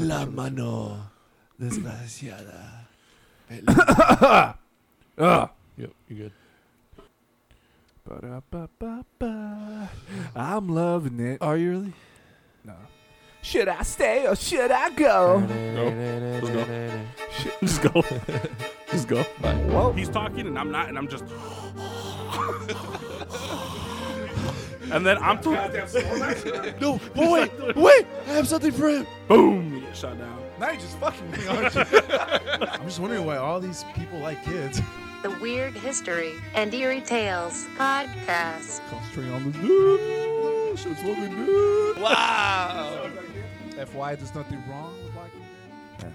La mano desgraciada. Ah. Yep, you good. Ba-da-ba-ba-ba. I'm loving it. Are you really? No. Should I stay or should I go? No. Just go. Just go. Bye. Whoa. He's talking and I'm not, and I'm just. and then I'm talking. No, but wait, wait! I have something for him. Boom! You get shot down. Now you're just fucking me, aren't you? I'm just wondering why all these people like kids. The Weird History and Eerie Tales podcast. Concentrating on the dude. Shit's looking good. Wow. FY, there's nothing wrong with liking.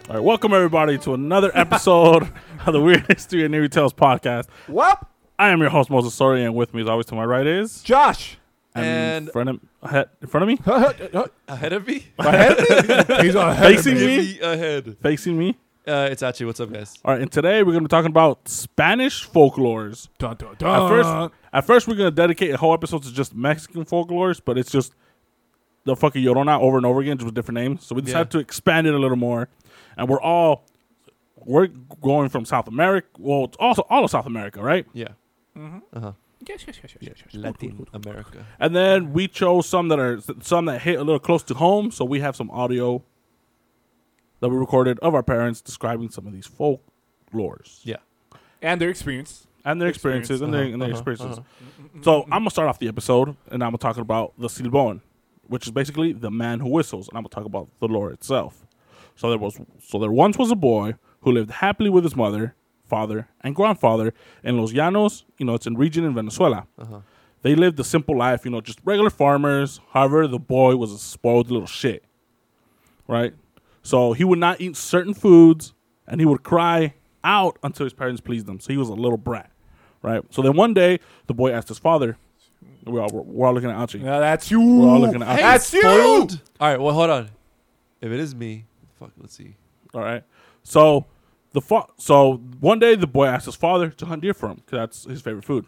All right, welcome everybody to another episode of the Weird History and Eerie Tales podcast. Well, I am your host Moses Sori, and with me, as always, to my right is Josh. And- in front of ahead, in front of me, Ahead of me? He's on facing me, Maybe ahead. facing me. Uh, it's Achi. What's up, guys? All right, and today we're going to be talking about Spanish folklores. Dun, dun, At first, at first we're going to dedicate a whole episode to just Mexican folklores, but it's just the fucking Llorona over and over again, just with different names. So we decided to expand it a little more, and we're all we're going from South America. Well, it's also all of South America, right? Yeah. Mhm. Uh huh. Yes, yes, yes, yes, yes, yes. Latin America. And then we chose some that are some that hit a little close to home. So we have some audio that we recorded of our parents describing some of these folklores Yeah. And their experience. and their experiences and their, Uh-huh, and their uh-huh, experiences. uh-huh. So I'm gonna start off the episode, and I'm gonna talk about the silbón, which is basically the man who whistles, and I'm gonna talk about the lore itself. So there was, so there once was a boy who lived happily with his mother, father, and grandfather in Los Llanos. You know, it's a region in Venezuela. Uh-huh. They lived a simple life, you know, just regular farmers. However, the boy was a spoiled little shit, right? So he would not eat certain foods, and he would cry out until his parents pleased him. So he was a little brat, right? So then one day, the boy asked his father. We're all, we're all looking at Archie. Yeah, that's you. We're all looking at Hey, Archie. That's you. All right. Well, hold on. If it is me, fuck. Let's see. All right. So the fa- so one day the boy asked his father to hunt deer for him because that's his favorite food.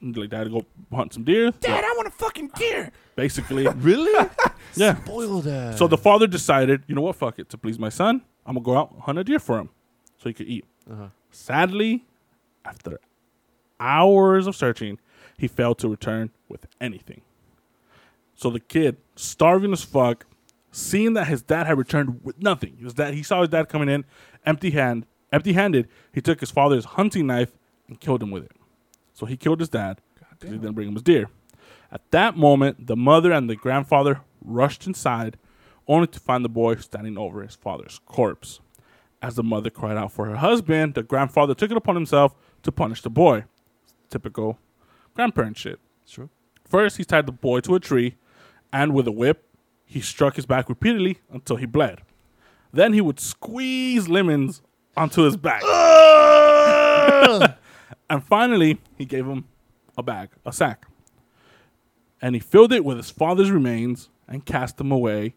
And like dad go hunt some deer. Dad, I want a fucking deer. Basically, Really? yeah. Spoiled that. So the father decided, you know what, fuck it, to please my son, I'm gonna go out and hunt a deer for him, so he could eat. Uh-huh. Sadly, after hours of searching, he failed to return with anything. So the kid, starving as fuck, seeing that his dad had returned with nothing, his dad, he saw his dad coming in empty hand, empty handed. He took his father's hunting knife and killed him with it. So he killed his dad because he didn't bring him his deer. At that moment, the mother and the grandfather rushed inside, only to find the boy standing over his father's corpse. As the mother cried out for her husband, the grandfather took it upon himself to punish the boy. Typical grandparent shit. True. First, he tied the boy to a tree, and with a whip, he struck his back repeatedly until he bled. Then he would squeeze lemons onto his back. and finally, he gave him a bag, a sack. And he filled it with his father's remains and cast them away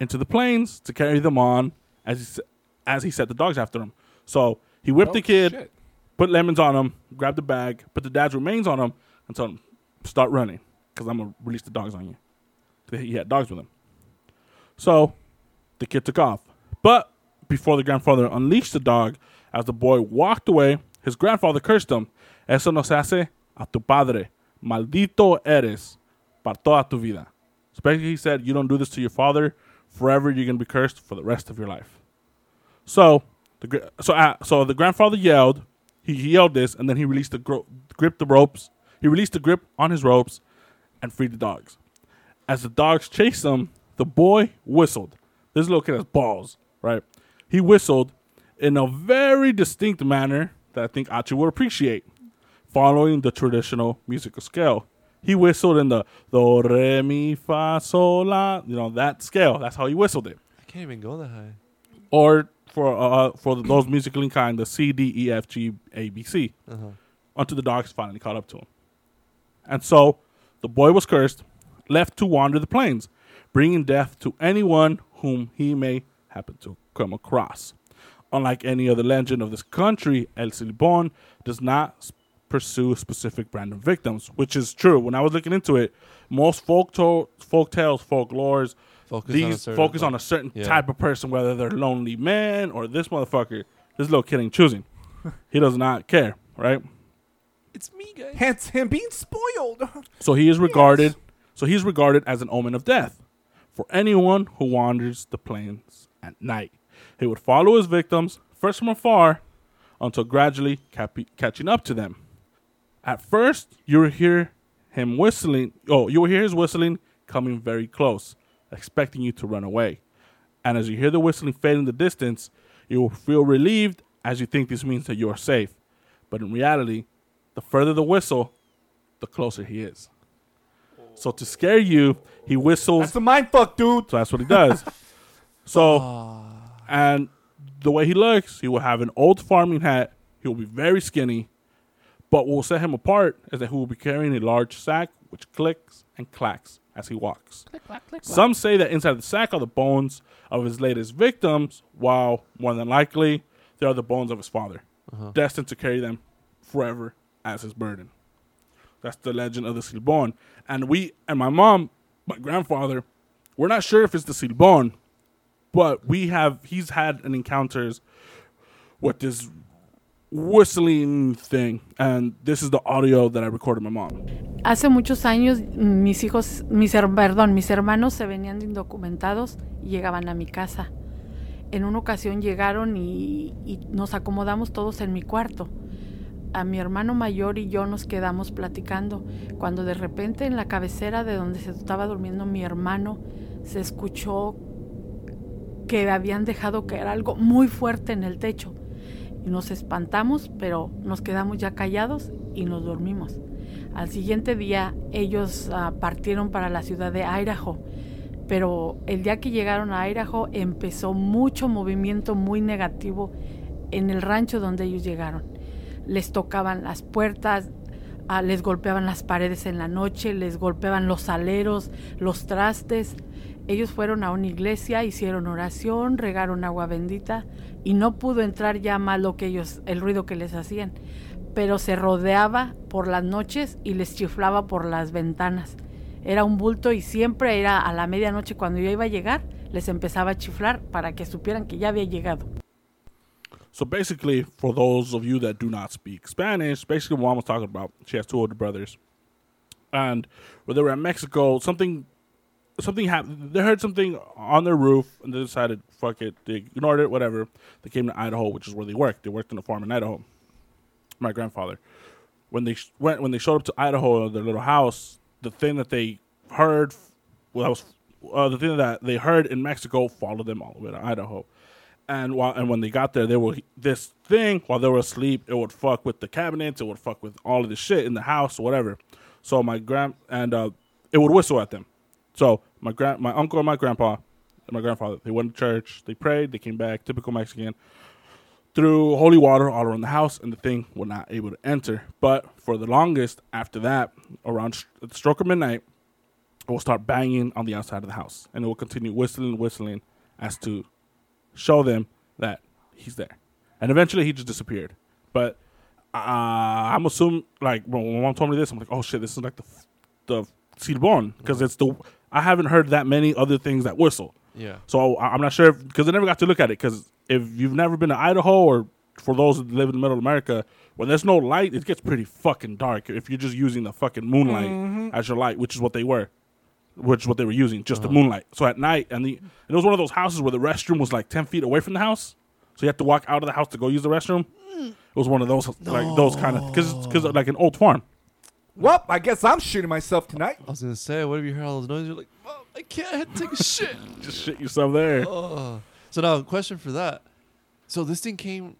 into the plains to carry them on as he, as he set the dogs after him. So he whipped the Oh, kid, shit. put lemons on him, grabbed the bag, put the dad's remains on him, and told him, start running because I'm going to release the dogs on you. He had dogs with him. So the kid took off. But before the grandfather unleashed the dog, as the boy walked away, his grandfather cursed him. Eso no se hace a tu padre. Maldito eres para toda tu vida. So basically, he said, You don't do this to your father. Forever, you're going to be cursed for the rest of your life. So, the so uh, so the grandfather yelled. He, yelled this, and then he released the gro- grip the ropes. He released the grip on his ropes, and freed the dogs. As the dogs chased him, the boy whistled. This little kid has balls, right? He whistled in a very distinct manner that I think Achi would appreciate, following the traditional musical scale. He whistled in the do re mi fa sol la, you know that scale. That's how he whistled it. I can't even go that high. Or for uh, for those musically inclined, the C D E F G A B C. Uh-huh. Until the dogs finally caught up to him. And so the boy was cursed, left to wander the plains, bringing death to anyone whom he may happen to come across. Unlike any other legend of this country, El Silbón does not pursue specific random victims, which is true. When I was looking into it, most folk, to- folk tales, folklores, Focus on these certain, focus on a certain yeah. type of person, whether they're lonely man or this motherfucker. This little kid ain't choosing. he does not care, right? It's me, guys. Hence him being spoiled. So he is regarded. So he's regarded as an omen of death for anyone who wanders the plains at night. He would follow his victims first from afar until gradually capi- catching up to them. At first, you will hear him whistling. Oh, you will hear his whistling coming very close, expecting you to run away. And as you hear the whistling fade in the distance, you will feel relieved as you think this means that you are safe. But in reality, the further the whistle, the closer he is. So to scare you, he whistles. That's a mind fuck, dude. so that's what he does. so, and the way he looks, he will have an old farming hat. He will be very skinny. But what will set him apart is that he will be carrying a large sack which clicks and clacks as he walks. Click, clack, click. Some say that inside the sack are the bones of his latest victims, while more than likely they are the bones of his father, uh-huh. destined to carry them forever as his burden. That's the legend of the Silbon. And we and my mom, my grandfather, we're not sure if it's the Silbon, but we have he's had an encounters with this whistling thing, and this is the audio that I recorded my mom. Hace muchos años mis hijos, mis perdón, mis hermanos se venían indocumentados y llegaban a mi casa. En una ocasión llegaron y, y nos acomodamos todos en mi cuarto. A mi hermano mayor y yo nos quedamos platicando cuando de repente en la cabecera de donde se estaba durmiendo mi hermano se escuchó que habían dejado caer algo muy fuerte en el techo. Y nos espantamos, pero nos quedamos ya callados y nos dormimos. Al siguiente día ellos ah, partieron para la ciudad de Idaho, pero el día que llegaron a Idaho empezó mucho movimiento muy negativo en el rancho donde ellos llegaron. Les tocaban las puertas, ah, les golpeaban las paredes en la noche, les golpeaban los aleros, los trastes. Ellos fueron a una iglesia, hicieron oración, regaron agua bendita y no pudo entrar ya más lo que ellos, el ruido que les hacían pero se rodeaba por las noches y les chiflaba por las ventanas. Era un bulto y siempre era a la medianoche cuando yo iba a llegar, les empezaba a chiflar para que supieran que ya había llegado. So basically, for those of you that do not speak Spanish, basically what mom was talking about, she has two older brothers, and when they were in Mexico, something, something happened. They heard something on their roof, and they decided, fuck it, they ignored it, whatever. They came to Idaho, which is where they worked. They worked in a farm in Idaho. My grandfather, when they sh- went, when they showed up to Idaho, their little house, the thing that they heard, well, that was uh, the thing that they heard in Mexico followed them all the way to Idaho and while and when they got there, they were this thing while they were asleep. It would fuck with the cabinets. It would fuck with all of the shit in the house whatever. So my grand and uh, it would whistle at them. So my grand, my uncle and my grandpa and my grandfather, they went to church. They prayed. They came back. Typical Mexican. Threw holy water all around the house, and the thing was not able to enter. But for the longest after that, around the stroke of midnight, it will start banging on the outside of the house, and it will continue whistling, whistling, as to show them that he's there. And eventually he just disappeared. But uh, I'm assuming, like, when my mom told me this, I'm like, oh shit, this is like the the Silbon. Because it's the, I haven't heard that many other things that whistle. Yeah. So I- I'm not sure, because I never got to look at it. Because if you've never been to Idaho, or for those that live in the middle of America, when there's no light, it gets pretty fucking dark if you're just using the fucking moonlight as your light, which is what they were which is what they were using, just the uh-huh. moonlight. So at night, and the and it was one of those houses where the restroom was like ten feet away from the house, so you had to walk out of the house to go use the restroom. Mm. It was one of those like those kind of because because like an old farm. Well, I guess I'm shooting myself tonight. I was gonna say, what if you hear all those noises? You're like, Mom, I can't I had to take a shit. Just shit yourself there. oh. So now, question for that. So this thing came.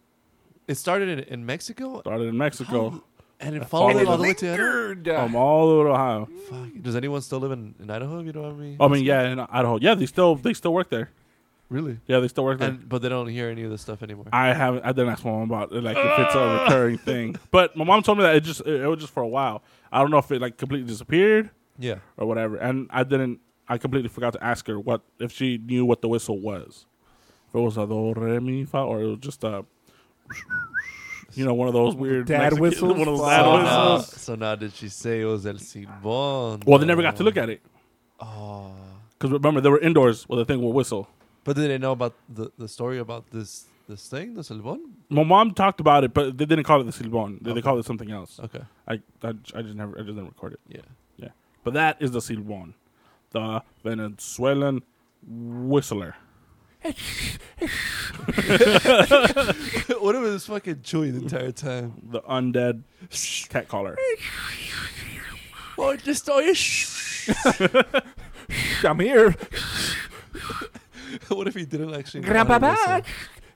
It started in, in Mexico, Started in Mexico, and it followed followed all the way to Idaho. Lingered. um, all the way to Ohio. Fuck. Does anyone still live in, in Idaho? If you know what I mean? I mean, yeah, in Idaho. Yeah, they still they still work there. Really? Yeah, they still work there. And but they don't hear any of this stuff anymore. I haven't. I didn't ask my mom about it, like if it's a recurring thing. But my mom told me that it just it, it was just for a while. I don't know if it like completely disappeared yeah. or whatever. And I didn't. I completely forgot to ask her what if she knew what the whistle was. If it was a do re mi fa or it was just a, you know, one of those weird Dad Mexican- whistles? One of those Fuck. dad So now, whistles. so now did she say it was El Silbón? Well, they never got to look at it. Oh. Because remember, they were indoors where the thing will whistle. But did they know about the, the story about this this thing, the Silbon? My mom talked about it, but they didn't call it the silbon. They, they called it something else. Okay. I, I, I just never I just record it. Yeah. Yeah. But that is the silbon, the Venezuelan whistler. what if it was fucking Chewy the entire time? the undead cat caller. Oh, just oh, I'm here. What if he didn't actually? know Grandpa how back.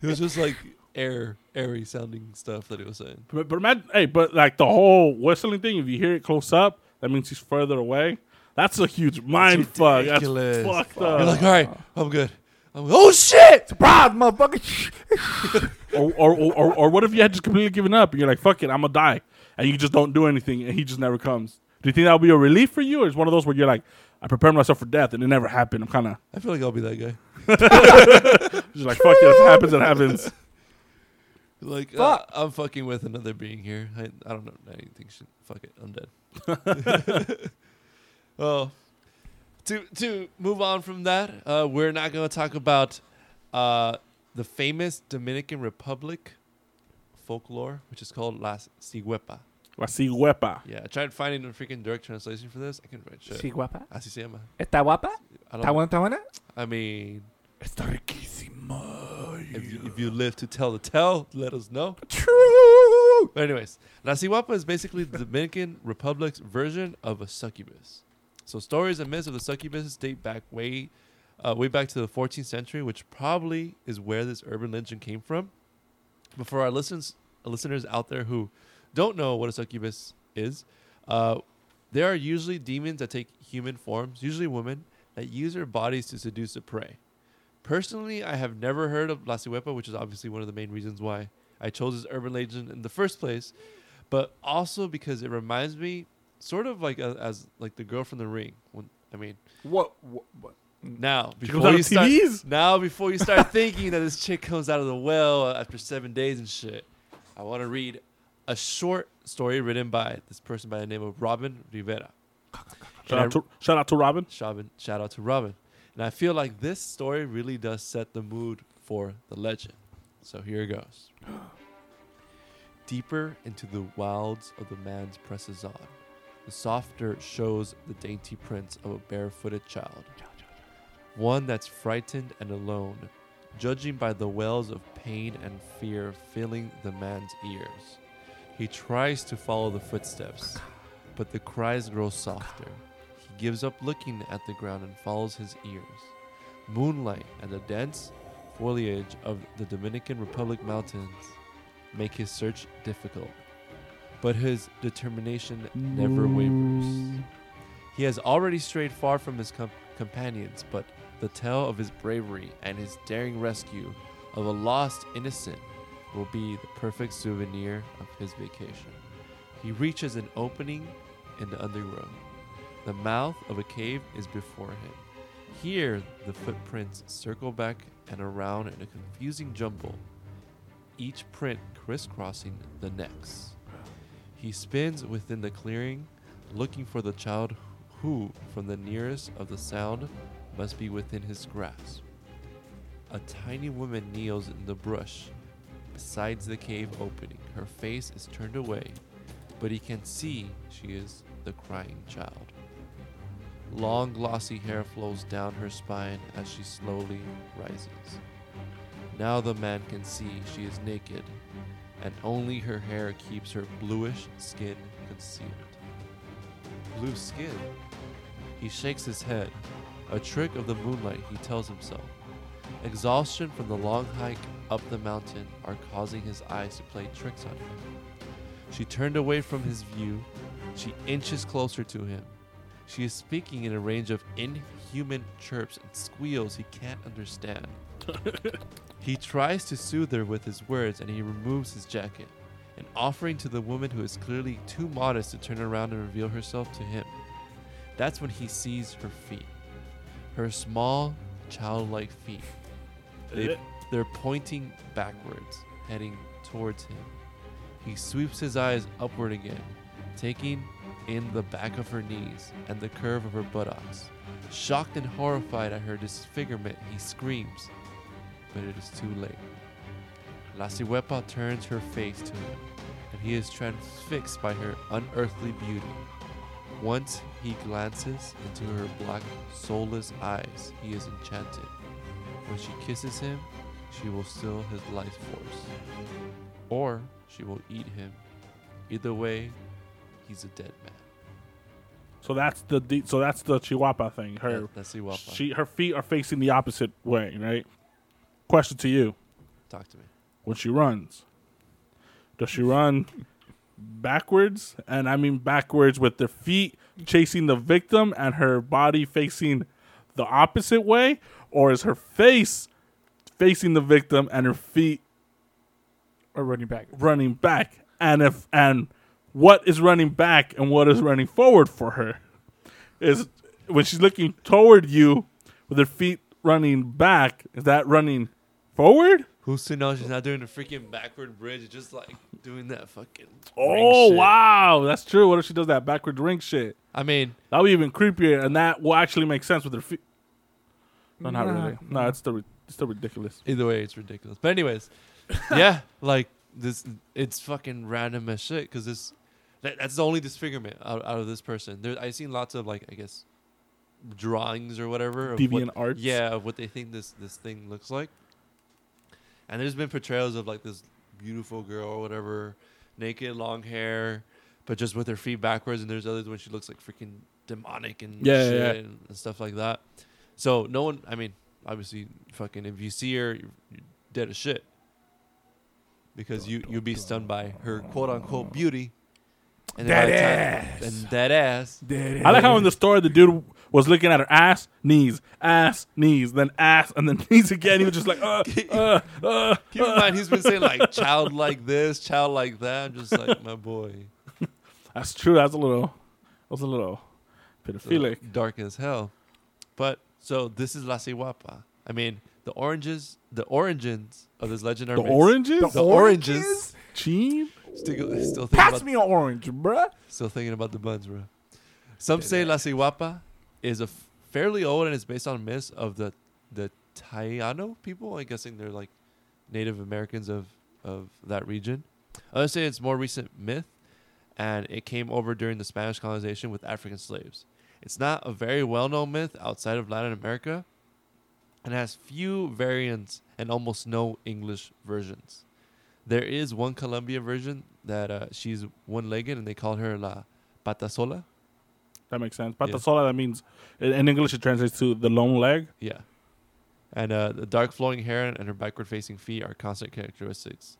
It was just like air, airy sounding stuff that he was saying. But, but imagine, hey, but like the whole whistling thing, if you hear it close up, that means he's further away. That's a huge mind fuck. That's fucked up. You're like, all right, I'm good. I'm oh shit! Surprise, motherfucker. or, or, or, or, or what if you had just completely given up and you're like, fuck it, I'm gonna die, and you just don't do anything, and he just never comes. Do you think that would be a relief for you, or is one of those where you're like, I prepared myself for death and it never happened? I'm kind of I feel like I'll be that guy. just like, fuck it, if it happens, it happens. Like, uh, I'm fucking with another being here. I, I don't know anything. Should fuck it. I'm dead. oh, to to move on from that, uh, we're not going to talk about uh, the famous Dominican Republic folklore, which is called La Ciguepa. La ciguepa. Yeah, I tried finding a freaking direct translation for this. I couldn't find shit. Sí, guapa. Así se llama. ¿Está guapa? I ¿Está buena? ¿Está buena? I mean, Está riquísima. if you, if you live to tell the tale, let us know. True. But anyways, La Ciguapa is basically the Dominican Republic's version of a succubus. So stories and myths of the succubus date back way, uh, way back to the 14th century, which probably is where this urban legend came from. But for our listeners, listeners out there who don't know what a succubus is, uh, there are usually demons that take human forms, usually women, that use their bodies to seduce the prey. Personally, I have never heard of La Ciguepa, which is obviously one of the main reasons why I chose this urban legend in the first place, but also because it reminds me sort of like a, as like the girl from the ring. When, I mean, What? what, what? now before you start, TVs? now before you start thinking that this chick comes out of the well after seven days and shit, I want to read a short story written by this person by the name of Robin Rivera. Shout out, to, shout out to Robin. Robin, shout out to Robin. And I feel like this story really does set the mood for the legend. So here it goes. Deeper into the wilds of the man's presses on. The softer shows the dainty prints of a barefooted child. One that's frightened and alone, judging by the wells of pain and fear filling the man's ears. He tries to follow the footsteps, but the cries grow softer. He gives up looking at the ground and follows his ears. Moonlight and the dense foliage of the Dominican Republic mountains make his search difficult, but his determination never wavers. He has already strayed far from his com- companions, but the tale of his bravery and his daring rescue of a lost innocent will be the perfect souvenir of his vacation. He reaches an opening in the undergrowth. The mouth of a cave is before him. Here, the footprints circle back and around in a confusing jumble, each print crisscrossing the next. He spins within the clearing, looking for the child who, from the nearest of the sound, must be within his grasp. A tiny woman kneels in the brush besides the cave opening. Her face is turned away, but he can see she is the crying child. Long, glossy hair flows down her spine as she slowly rises. Now the man can see she is naked, and only her hair keeps her bluish skin concealed. Blue skin? He shakes his head. A trick of the moonlight, he tells himself. Exhaustion from the long hike up the mountain are causing his eyes to play tricks on him. She turned away from his view. She inches closer to him. She is speaking in a range of inhuman chirps and squeals he can't understand. he tries to soothe her with his words and he removes his jacket, an offering to the woman who is clearly too modest to turn around and reveal herself to him. That's when he sees her feet. Her small, childlike feet. They, they're pointing backwards, heading towards him. He sweeps his eyes upward again, taking in the back of her knees and the curve of her buttocks. Shocked and horrified at her disfigurement, he screams, but it is too late. La Siwepa turns her face to him, and he is transfixed by her unearthly beauty. Once he glances into her black, soulless eyes, he is enchanted. When she kisses him, she will steal his life force, or she will eat him. Either way, he's a dead man. So that's the so that's the Chihuahua thing. Her That- that's Ciguapa. she her feet are facing the opposite way, right? Question to you: Talk to me. When she runs, does she run backwards? And I mean backwards with the feet chasing the victim and her body facing the opposite way, or is her face facing the victim and her feet are running back. running back? And if and what is running back and what is running forward for her is when she's looking toward you with her feet running back. Is that running forward? Who's to know she's not doing a freaking backward bridge, just like doing that fucking. Oh, ring Oh shit. wow, that's true. What if she does that backward ring shit? I mean, That would be even creepier, and that will actually make sense with her feet. No, not Nah. really. No, it's still it's still ridiculous. either way, it's ridiculous. But anyways, yeah, like this, it's fucking random as shit because this, that, that's the only disfigurement out, out of this person. There, I've seen lots of like, I guess, drawings or whatever. Of Deviant what, arts? Yeah, of what they think this this thing looks like. And there's been portrayals of like this beautiful girl or whatever, naked, long hair, but just with her feet backwards. And there's others when she looks like freaking demonic and Yeah, yeah, shit yeah. And, and stuff like that. So no one, I mean, obviously, fucking, if you see her, you're, you're dead as shit. Because you you'll be stunned by her quote unquote beauty. And then by That the time- ass. And that ass. I like how in the story the dude was looking at her ass, knees, ass, knees, then ass, and then knees again. He was just like, uh, uh, uh. Keep in mind, he's been saying like child like this, child like that. I'm just like my boy. That's true. That's a little, that was a little pedophilic. dark as hell. But so this is La Ciguapa. I mean, the oranges, the origins of this legend are The oranges, The oranges. cheese. Still, still thinking Pass about, me an orange, bruh. still thinking about the buns, bruh. Some say La Siwapa is a f- fairly old and it's based on myths of the the Taino people. I'm guessing they're like Native Americans of of that region. Others say it's more recent myth, and it came over during the Spanish colonization with African slaves. It's not a very well known myth outside of Latin America, and has few variants and almost no English versions. There is one Colombian version that uh, she's one legged, and they call her La Patasola. That makes sense. Yeah. Patasola, that means, in in English, it translates to the lone leg. Yeah. And uh, the dark flowing hair and her backward facing feet are constant characteristics,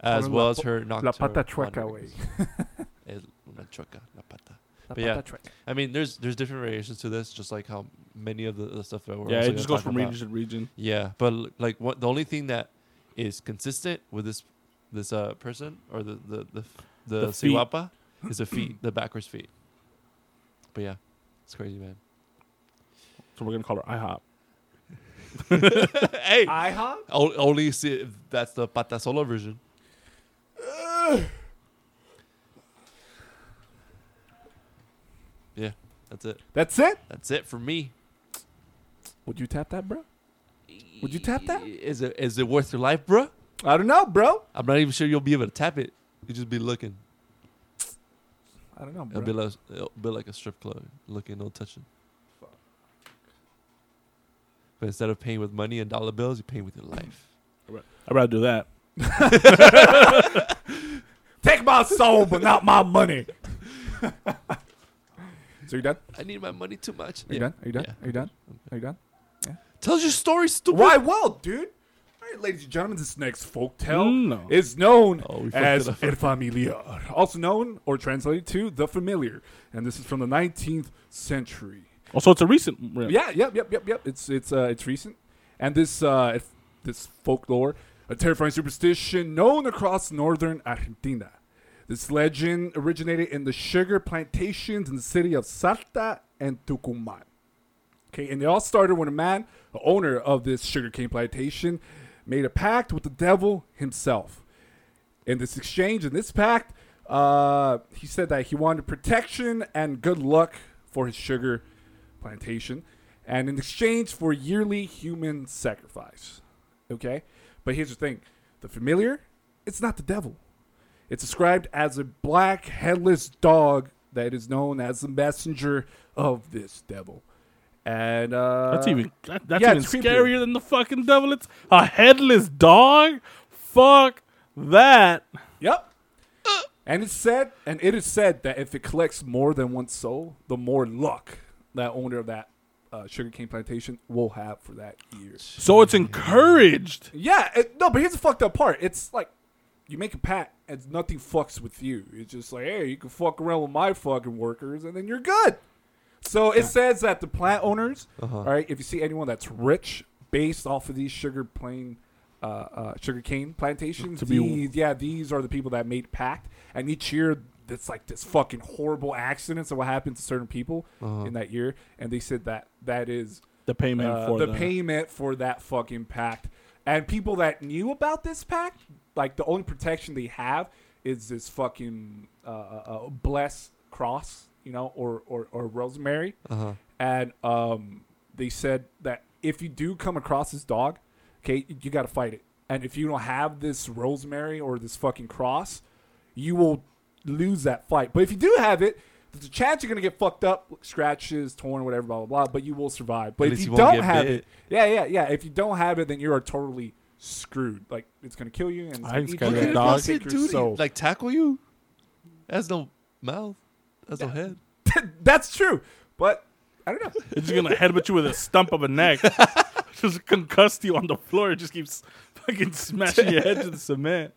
as well la as po- her La nocturnal pata chueca, way. wanderings. Es una chueca, la pata. But yeah. I mean, there's there's different variations to this, just like how many of the, the stuff that we're yeah, it just goes talk from about. region to region. Yeah, but like what the only thing that is consistent with this this uh person or the the the f- the, The ciguapa is the feet, the backwards feet. But yeah, it's crazy, man. So we're gonna call her IHOP. hey, IHOP? o- only see if that's the patasola version. yeah, that's it. That's it? That's it for me. Would you tap that, bro? Would you tap that? Is it is it worth your life, bro? I don't know, bro. I'm not even sure you'll be able to tap it. You just be looking. I don't know, It'll be like it'll be like a strip club, looking, no touching. But instead of paying with money and dollar bills, you're paying with your life. I'd rather do that. Take my soul, but not my money. so you done? I need my money too much. Are you Yeah. done? Are you done? Yeah. Are you done? Are you done? Tell your story, stupid. Why? Well, dude. Right, ladies and gentlemen, this next folk tale Mm, no. is known Oh, we fucked as it up. El Familiar, also known or translated to The Familiar. And this is from the 19th century. Also, it's a recent. Yeah, yep, yep, yep, yep. It's it's uh it's recent, and this uh this folklore, a terrifying superstition known across northern Argentina. This legend originated in the sugar plantations in the city of Salta and Tucumán. Okay, and it all started when a man, the owner of this sugarcane plantation, made a pact with the devil himself. In this exchange, in this pact, uh, he said that he wanted protection and good luck for his sugar plantation. and in exchange for yearly human sacrifice. Okay? But here's the thing the familiar, it's not the devil. It's described as a black headless dog that is known as the messenger of this devil. And uh That's even that, that's yeah, even scarier than the fucking devil. It's a headless dog. Fuck that. Yep. And it's said, and it is said that if it collects more than one soul, the more luck that owner of that uh, sugarcane plantation will have for that year. So it's encouraged. Yeah, it, no, but here's the fucked up part. It's like you make a pact, and nothing fucks with you. It's just like, hey, you can fuck around with my fucking workers, and then you're good. So it says that the plant owners, Uh-huh. all right, if you see anyone that's rich based off of these sugar plain, uh, uh, sugar cane plantations, To be- these, yeah, these are the people that made pact, and each year it's like this fucking horrible accidents of what happened to certain people Uh-huh. in that year, and they said that that is The payment uh, for the, the, payment for that fucking pact. And people that knew about this pact, like the only protection they have is this fucking uh, uh, uh, blessed cross, you know, or or, or rosemary. Uh-huh. And um, they said that if you do come across this dog, okay, you got to fight it. And if you don't have this rosemary or this fucking cross, you will lose that fight. But if you do have it, there's a chance you're gonna get fucked up, scratches, torn, whatever, blah blah blah. But you will survive. But At if you, you don't have bit. it, yeah, yeah, yeah. If you don't have it, then you are totally screwed. Like it's gonna kill you and it's I gonna eat you a and it's dog. gonna it take do your soul. Like tackle you? It has no mouth. It has no head. That's true. But I don't know. It's just gonna headbutt you with a stump of a neck. just concuss you on the floor. It just keeps fucking smashing your head to the cement.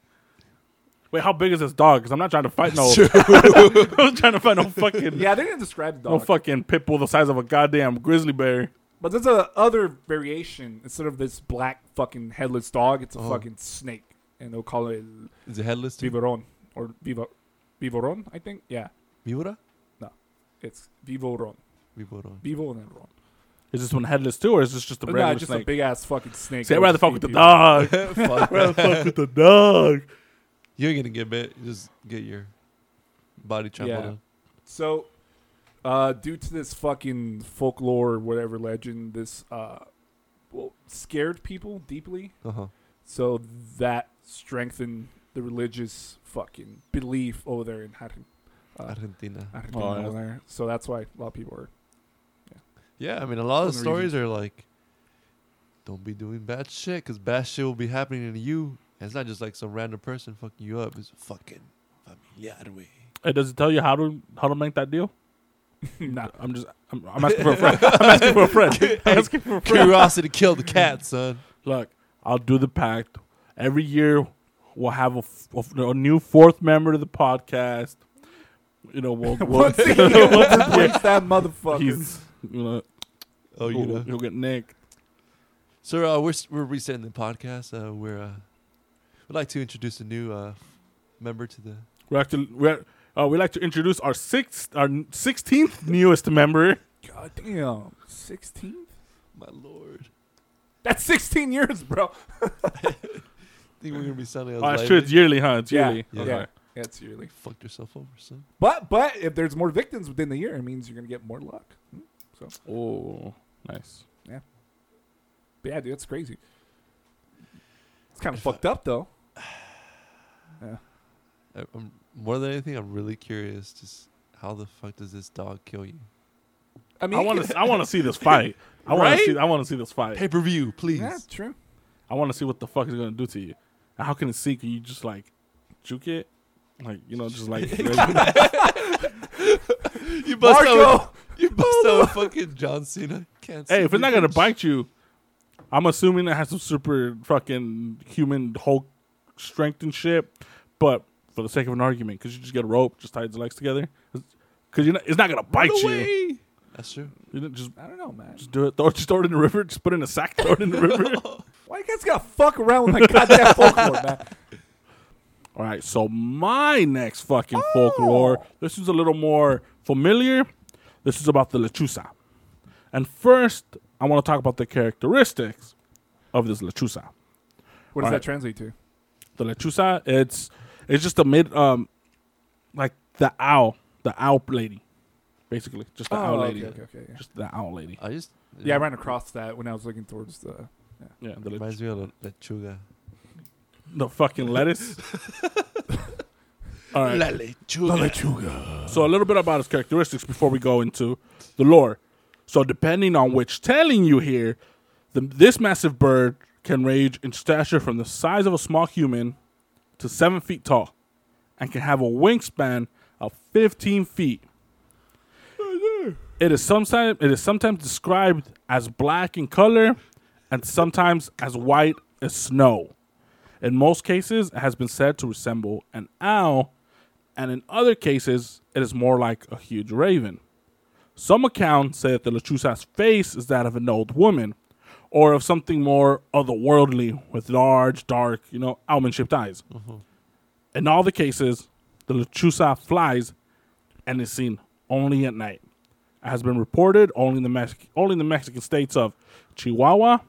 Wait, how big is this dog? Because I'm not trying to fight no. I was trying to fight no fucking Yeah, they didn't describe the dog. no fucking pit bull the size of a goddamn grizzly bear. But there's a other variation. Instead of this black fucking headless dog, it's a Oh. fucking snake, and they'll call it Is it headless? too? viborón or viva, viborón. I think. Yeah, Vivora? it's viborón. Viborón. Vivo and then. Is this one headless too, or is this just a regular nah, just snake? a big ass fucking snake. See, I'd rather fuck with the people. dog. Fuck. I'd rather fuck with the dog. You're gonna get bit. Just get your body trampled Yeah. So, uh, due to this fucking folklore, or whatever legend, this uh, well, scared people deeply. Uh-huh. So that strengthened the religious fucking belief over there in Argen- uh, Argentina. Argentina Oh, yeah. there. So that's why a lot of people are. Yeah, I mean, a lot of the One stories are like, don't be doing bad shit, because bad shit will be happening to you. And it's not just like some random person fucking you up. It's fucking familiar way. Hey, does it tell you how to how to make that deal? nah. I'm just I'm, I'm asking for a friend. I'm asking for a friend. I'm asking for a friend. Curiosity killed the cat, son. Look, I'll do the pact. Every year, we'll have a, f- a new fourth member to the podcast. You know, we'll, we'll Once he replace that motherfucker. he's you know, Oh, you he'll, know. he'll get nicked. So uh, we're we're resetting the podcast. Uh, we're uh, we'd like to introduce a new uh, member to the. We like to we uh, we like to introduce our sixth our sixteenth newest member. God damn. sixteenth! My lord, That's 16 years, bro. I think we're gonna be sounding. Oh, it's true. It's yearly, huh? It's Yeah. yearly. Yeah. Yeah. Okay. That's yearly. Fucked yourself over, son. But but if there's more victims within the year, it means you're gonna get more luck. Hmm? So, Oh, nice. but yeah, dude, that's crazy. It's kind of fucked up though. Yeah. I, I'm more than anything. I'm really curious. Just how the fuck does this dog kill you? I mean, I want to. I want to see this fight. I want Right? to see. I want to see this fight. Pay per view, please. Yeah, true. I want to see what the fuck is gonna do to you. And how can it see? Can you just like juke it? Like you know, just like you bust out. Marco. With, you bust out with fucking John Cena. Can't. hey, if it's not gonna bite you, I'm assuming it has some super fucking human Hulk strength and shit. But for the sake of an argument, because you just get a rope, just tie its legs together, because you're not, it's not gonna bite you. That's true. You didn't just I don't know, man. just do it. Throw, just throw it in the river. Just put it in a sack. Throw it in the river. Why you guys gotta fuck around with my goddamn folklore, man? All right, so my next fucking folklore. This is a little more familiar. This is about the lechuza. And first, I want to talk about the characteristics of this lechuza. What does Alright. that translate to? The lechuza, it's it's just a mid um like the owl, the owl lady. basically. Just the Oh, owl okay, lady. okay, okay, yeah. Just the owl lady. I just Yeah, I ran across that when I was looking towards the. Yeah, the, reminds me of the lechuga. The fucking lettuce. All right. lechuga. So a little bit about its characteristics before we go into the lore. So depending on which telling you hear, the, this massive bird can range in stature from the size of a small human to seven feet tall, and can have a wingspan of 15 feet. It is sometimes it is sometimes described as black in color, and sometimes as white as snow. In most cases, it has been said to resemble an owl, and in other cases, it is more like a huge raven. Some accounts say that the lechuza's face is that of an old woman, or of something more otherworldly with large, dark, you know, almond shaped eyes. Mm-hmm. In all the cases, the lechuza flies and is seen only at night. It has been reported only in the Mex- only in the Mexican states of Chihuahua,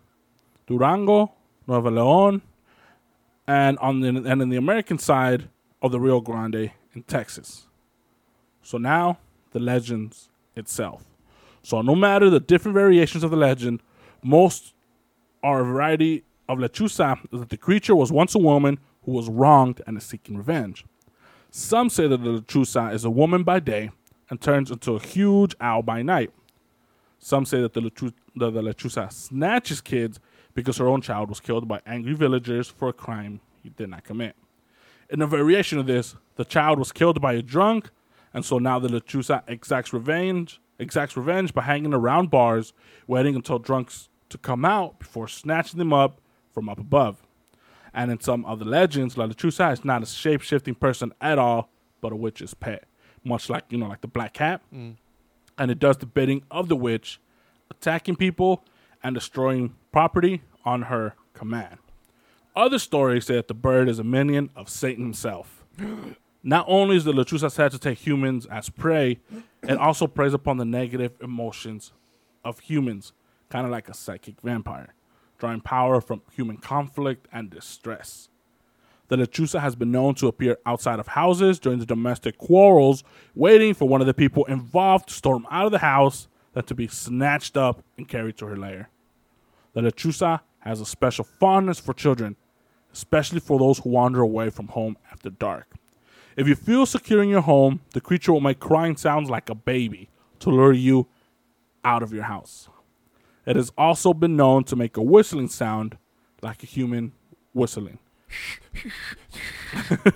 Durango, Nuevo León, and on the and in the American side of the Rio Grande in Texas. So now the legends itself. So no matter the different variations of the legend, most are a variety of lechuza that the creature was once a woman who was wronged and is seeking revenge. Some say that the lechuza is a woman by day and turns into a huge owl by night. Some say that the, lechu- the, the lechuza snatches kids because her own child was killed by angry villagers for a crime he did not commit. In a variation of this, the child was killed by a drunk, and so now the lechuza exacts revenge, exacts revenge by hanging around bars, waiting until drunks to come out before snatching them up from up above. And in some other legends, La Lechuza is not a shape shifting person at all, but a witch's pet, much like you know, like the black cat. Mm. And it does the bidding of the witch, attacking people and destroying property on her command. Other stories say that the bird is a minion of Satan himself. Not only is the lechuza said to take humans as prey, it also preys upon the negative emotions of humans, kind of like a psychic vampire, drawing power from human conflict and distress. The lechuza has been known to appear outside of houses during the domestic quarrels, waiting for one of the people involved to storm out of the house, then to be snatched up and carried to her lair. The lechuza has a special fondness for children, especially for those who wander away from home after dark. If you feel secure in your home, the creature will make crying sounds like a baby to lure you out of your house. It has also been known to make a whistling sound like a human whistling.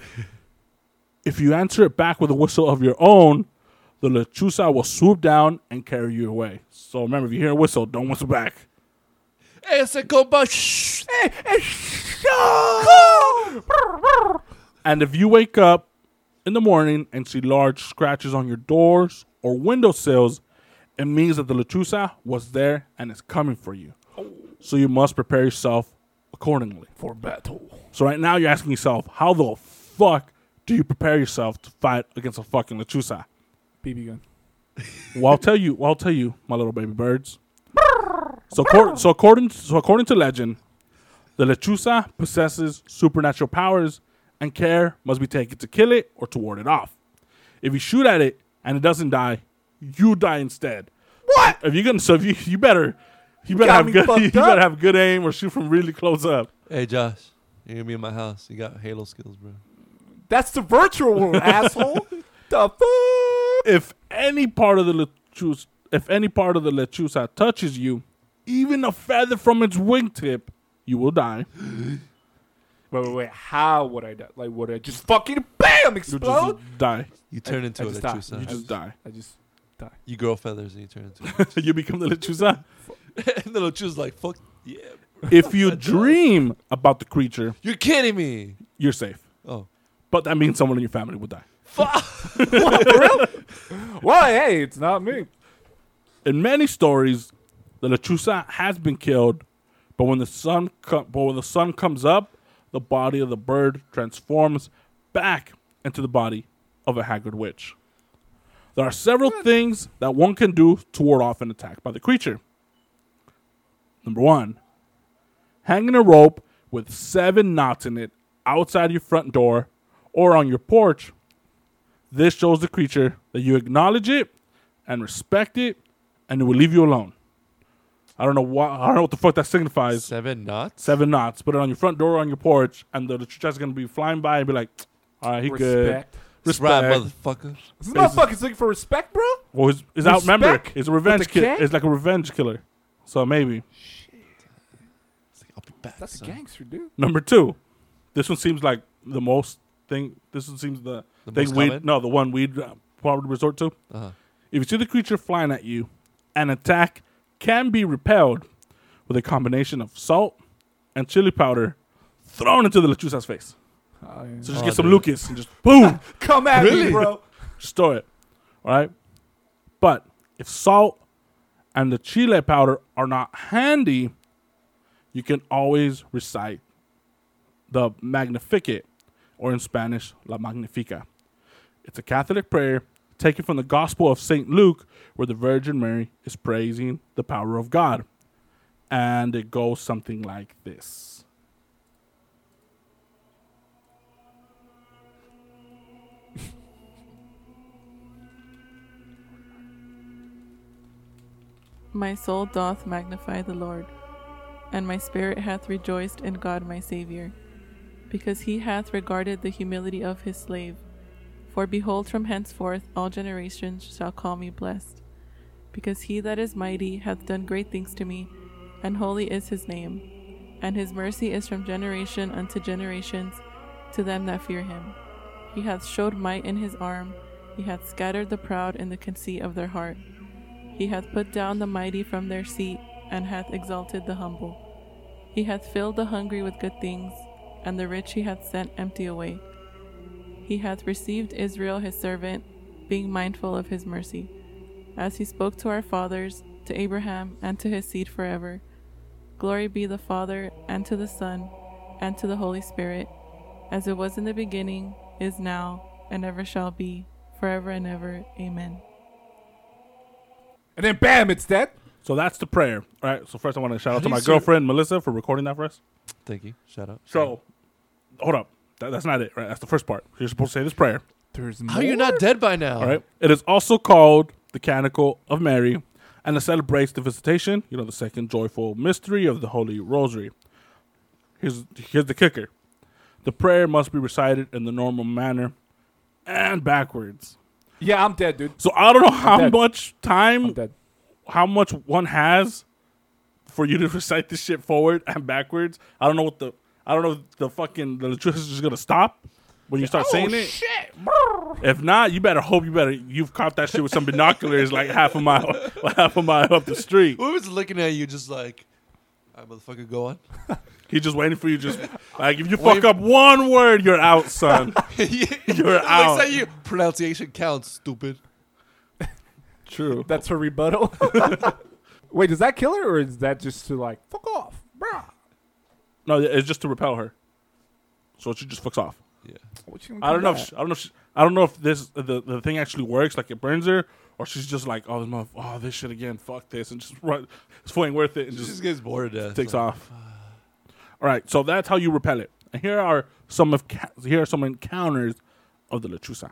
if you answer it back with a whistle of your own, the lechuza will swoop down and carry you away. So remember, if you hear a whistle, don't whistle back. Ese compa. Eh, eh, shh. And if you wake up in the morning and see large scratches on your doors or windowsills, it means that the lechuza was there and is coming for you. So you must prepare yourself accordingly. For battle. So right now you're asking yourself, how the fuck do you prepare yourself to fight against a fucking lechuza? BB gun. Well, I'll tell you. Well, I'll tell you, my little baby birds. So, cor- so according so according to legend, the lechuza possesses supernatural powers, and care must be taken to kill it or to ward it off. If you shoot at it and it doesn't die, you die instead. What? If you're gonna, so if you you better you better got have me good fucked you up. better have good aim or shoot from really close up. Hey Josh, you're gonna be in my house. You got Halo skills, bro. That's the virtual world, asshole. The fuck? if any part of the lechuza, if any part of the lechuza touches you, even a feather from its wingtip, you will die. Wait, wait, wait. How would I die? Like, would I just fucking BAM You explode? just die. You turn I- into I a just die. lechuza. You just die. I just. Die. You grow feathers and you turn into. A you become the lechuza. and the lechuza's like, "Fuck yeah." If you dream about the creature, You're kidding me. you're safe. Oh, But that means someone in your family will die. Well, hey, it's not me. In many stories, the lechuza has been killed, but when the sun co- but when the sun comes up, the body of the bird transforms back into the body of a haggard witch. There are several things that one can do to ward off an attack by the creature. Number one, hanging a rope with seven knots in it outside your front door or on your porch. This shows the creature that you acknowledge it and respect it, and it will leave you alone. I don't know what I don't know what the fuck that signifies. Seven knots. Seven knots. Put it on your front door, on your porch, and the is gonna be flying by and be like, "All right, he good." Respect. Right, Respect. motherfucker. This motherfucker's looking for respect, bro. Well, he's, he's out. Remember, Respect he's a revenge with the killer. K? It's like a revenge killer. So maybe It's like, I'll be back. That's a gangster, dude. number two. This one seems like the most thing. This one seems the, The thing we no the one we'd uh, probably resort to. Uh-huh. If you see the creature flying at you, and attack can be repelled with a combination of salt and chili powder thrown into the lechuza's face. Oh, yeah. So just Oh, get some dude. Lucas and just boom, Come at Really? me, bro. just throw it. All right. But if salt and the chile powder are not handy, you can always recite the Magnificat, or in Spanish, La Magnifica. It's a Catholic prayer taken from the Gospel of St. Luke, where the Virgin Mary is praising the power of God. And it goes something like this. My soul doth magnify the Lord, and my spirit hath rejoiced in God my Saviour, because he hath regarded the humility of his slave. For behold, from henceforth all generations shall call me blessed, because he that is mighty hath done great things to me, and holy is his name, and his mercy is from generation unto generations to them that fear him. He hath showed might in his arm, he hath scattered the proud in the conceit of their heart. He hath put down the mighty from their seat, and hath exalted the humble. He hath filled the hungry with good things, and the rich he hath sent empty away. He hath received Israel his servant, being mindful of his mercy, as he spoke to our fathers, to Abraham, and to his seed forever. Glory be the Father, and to the Son, and to the Holy Spirit, as it was in the beginning, is now, and ever shall be, forever and ever. Amen. And then bam, it's dead. So that's the prayer. All right. So first, I want to shout out to my girlfriend, Melissa, for recording that for us. Thank you. Shout out. So, hold up. That, that's not it, right? That's the first part. You're supposed to say this prayer. There's How are you not dead by now? All right. It is also called the Canticle of Mary, and it celebrates the visitation. You know, the second joyful mystery of the Holy Rosary. Here's here's the kicker: the prayer must be recited in the normal manner and backwards. Yeah, I'm dead, dude. So I don't know how dead. much time, I'm dead. how much one has for you to recite this shit forward and backwards. I don't know what the I don't know if the fucking the electricity is just gonna stop when you start oh, saying it. shit. If not, you better hope you better you've caught that shit with some binoculars like half a mile half a mile up the street. Who was looking at you just like, all right, motherfucker, go on? He's just waiting for you. Just like if you Wait. fuck up one word, you're out, son. You're out. Looks at you. Pronunciation counts, stupid. True. That's her rebuttal. Wait, does that kill her, or is that just to like fuck off, bruh? No, it's just to repel her. So she just fucks off. Yeah. What I don't know. If she, I don't know. If she, I don't know if this the, the thing actually works, like it burns her, or she's just like, oh, this mother, oh, this shit again, fuck this, and just run. It's fully worth it, and She just, just gets bored to death. takes Like, off. All right, so that's how you repel it. And here are some of ca- here are some encounters of the lechuza.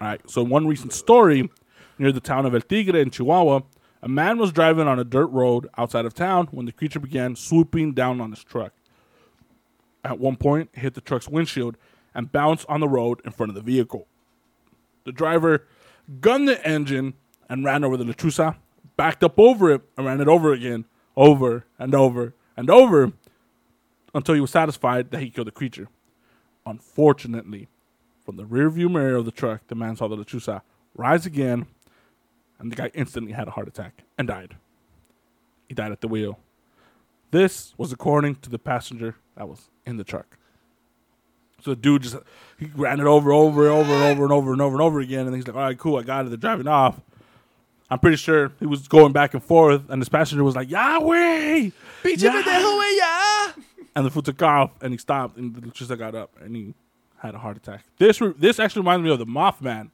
All right, so one recent story near the town of El Tigre in Chihuahua, a man was driving on a dirt road outside of town when the creature began swooping down on his truck. At one point, hit the truck's windshield and bounced on the road in front of the vehicle. The driver gunned the engine and ran over the lechuza, backed up over it, and ran it over again, over and over and over until he was satisfied that he killed the creature. Unfortunately, from the rearview mirror of the truck, the man saw the lechuza rise again, and the guy instantly had a heart attack and died. He died at the wheel. This was according to the passenger that was in the truck. So the dude just he ran it over, over, and over, and over, and over, and over, and over again, and he's like, "All right, cool, I got it." They're driving off. I'm pretty sure he was going back and forth, and this passenger was like, "Yahweh!" Yeah. And the foot took off, and he stopped, and the electricity got up, and he had a heart attack. This re- this actually reminds me of the Mothman.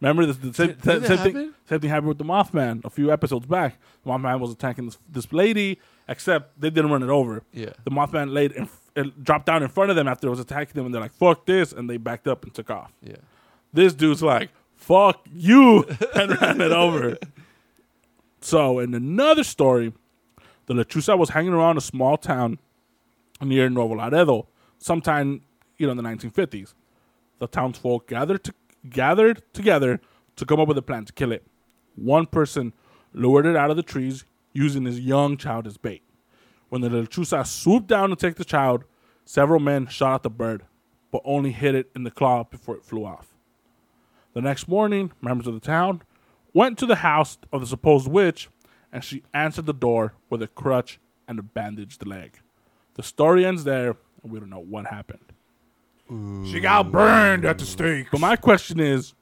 Remember this? The same, Did- did same thing. Same thing happened with the Mothman a few episodes back. The Mothman was attacking this, this lady, except they didn't run it over. Yeah. The Mothman laid in, it dropped down in front of them after it was attacking them, and they're like, "Fuck this!" and they backed up and took off. Yeah. This dude's like, fuck you, and ran it over. So, in another story, the lechuza was hanging around a small town near Nuevo Laredo sometime, you know, in the 1950s. The townsfolk gathered to, gathered together to come up with a plan to kill it. One person lured it out of the trees using his young child as bait. When the lechuza swooped down to take the child, several men shot at the bird, but only hit it in the claw before it flew off. The next morning, members of the town went to the house of the supposed witch, and she answered the door with a crutch and a bandaged leg. The story ends there, and we don't know what happened. She got burned at the stake. But my question is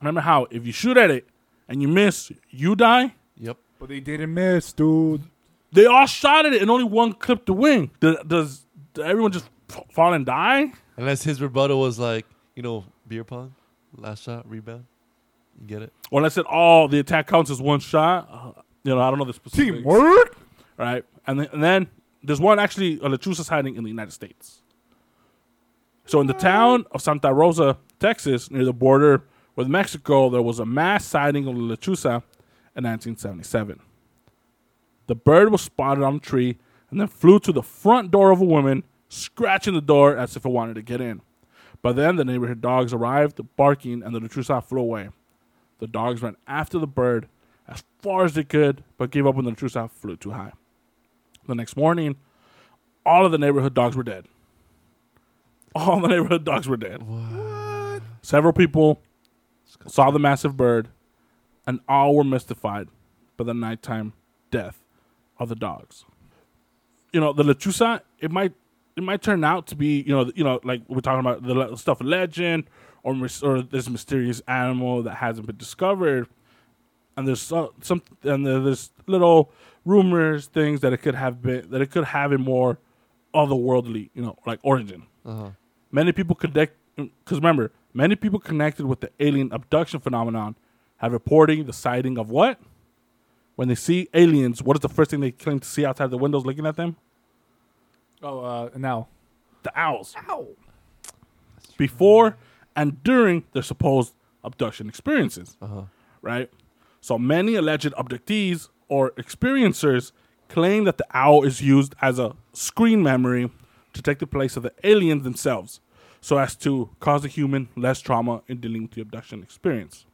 remember how if you shoot at it and you miss, you die? Yep. But they didn't miss, dude. They all shot at it and only one clipped the wing. Does, does, does everyone just f- fall and die? Unless his rebuttal was like, you know, beer pong, last shot, rebound. You get it? Or unless it all the attack counts as one shot. Uh, you know, I don't know the specifics. Teamwork. right? And then, and then there's one actually a lechuza sighting in the United States. So in the town of Santa Rosa, Texas, near the border with Mexico, there was a mass sighting of the lechuza in 1977. The bird was spotted on a tree and then flew to the front door of a woman, scratching the door as if it wanted to get in. But then the neighborhood dogs arrived, barking, and the lechuza flew away. The dogs ran after the bird as far as they could, but gave up when the lechuza flew too high. The next morning, all of the neighborhood dogs were dead. All the neighborhood dogs were dead. What? Several people saw the massive bird, and all were mystified by the nighttime death of the dogs. You know, the lechuza, it might it might turn out to be, you know, you know, like we're talking about the stuff of legend or or this mysterious animal that hasn't been discovered. And there's so, some and there's little rumors, things that it could have been that it could have a more otherworldly, you know, like origin. Uh huh. Many people connect because remember, many people connected with the alien abduction phenomenon have reporting the sighting of what? When they see aliens, what is the first thing they claim to see outside the windows looking at them? Oh, uh, now. The owls. Owl. Before and during their supposed abduction experiences, Uh huh. right? So many alleged abductees or experiencers claim that the owl is used as a screen memory to take the place of the aliens themselves, so as to cause the human less trauma in dealing with the abduction experience,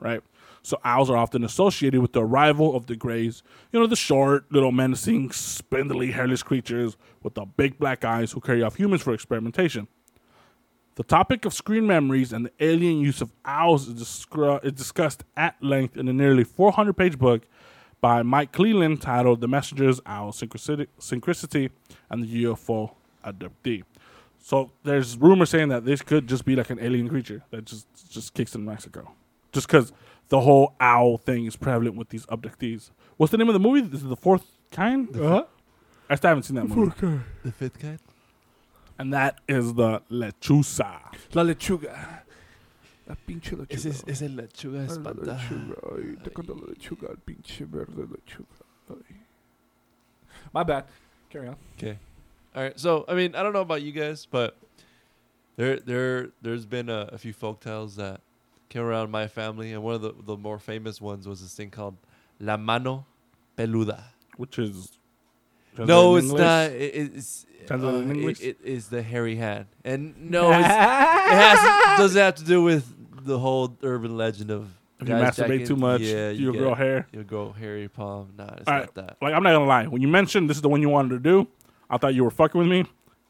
right? So owls are often associated with the arrival of the greys, you know, the short, little menacing, spindly, hairless creatures with the big black eyes who carry off humans for experimentation. The topic of screen memories and the alien use of owls is, discru- is discussed at length in a nearly 400 page book by Mike Clelland titled The Messenger's Owl Synchronicity, and the UFO Abductee. So there's rumors saying that this could just be like an alien creature that just just kicks in Mexico. Just because the whole owl thing is prevalent with these abductees. What's the name of the movie? This is the fourth kind? Uh-huh. I still haven't seen that movie. The fifth kind? And that is the Lechuza. La lechuga. La pinche lechuga. Ese es, ese lechuga Ay, la espanta. lechuga. Ay, te cuento la lechuga, el pinche verde lechuga. Ay. My bad. Carry on. Okay. All right. So I mean, I don't know about you guys, but there there there's been a, a few folk tales that came around my family, and one of the the more famous ones was this thing called la mano peluda. Which is. No, it's English? not. It, it's uh, It, it is the hairy hand, and no, it's, it has doesn't have to do with the whole urban legend of If you masturbate too much, Yeah, you'll get grow hair. You'll grow hairy palm. Nah, it's All not right. that. Like, I'm not to lie. When you mentioned this is the one you wanted to do, I thought you were fucking with me.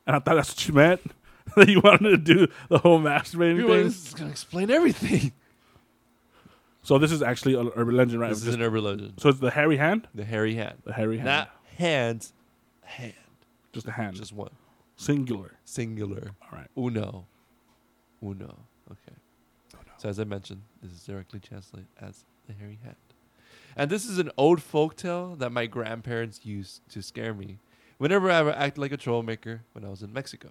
And I thought that's what you meant. that you wanted to do the whole masturbating You thing. know, This is gonna explain everything. So this is actually an urban legend, right? This is Just- an urban legend. so it's the hairy hand? The hairy hand. The hairy hand. Not hands, hand. just a hand. Just one. singular. Singular. All right. Uno. Uno. Okay. So as I mentioned, this is directly translated as the hairy hand. And this is an old folk tale that my grandparents used to scare me whenever I would act like a troublemaker when I was in Mexico.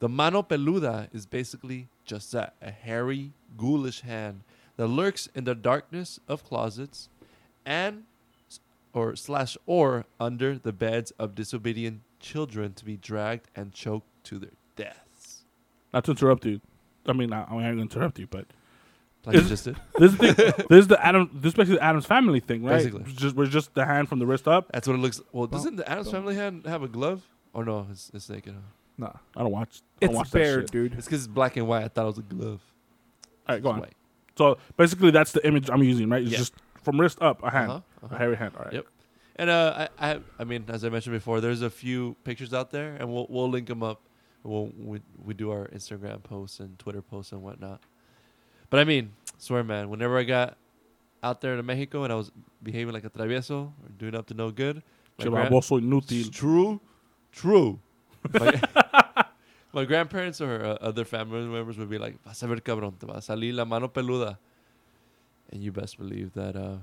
The mano peluda is basically just that a hairy, ghoulish hand that lurks in the darkness of closets and or slash or under the beds of disobedient children to be dragged and choked to their deaths. Not to interrupt you. I mean, I, I mean, I'm going to interrupt you, but like just did. This is the, this is the Adam. This is basically the Addams family thing, right? Basically. It's just we're just the hand from the wrist up. That's what it looks. Well, doesn't the Addams family hand have a glove? Or no, it's, it's naked. huh? Nah. I don't watch. I don't It's watch bear, that shit. dude. It's because it's black and white. I thought it was a glove. All right, go It's on. white. So basically, that's the image I'm using, right? It's Yeah. just from wrist up, a hand, Uh-huh, uh-huh. a hairy hand. All right. Yep. And uh, I, I, I mean, as I mentioned before, there's a few pictures out there, and we'll we'll link them up. We'll we, we do our Instagram posts and Twitter posts and whatnot. But I mean, swear man, whenever I got out there in Mexico and I was behaving like a travieso or doing up to no good, my, gran- Chivaboso It's inútil. true, true. my, grandparents or uh, other family members would be like, "Vas a ver, cabrón, te va a salir la mano peluda," and you best believe that uh,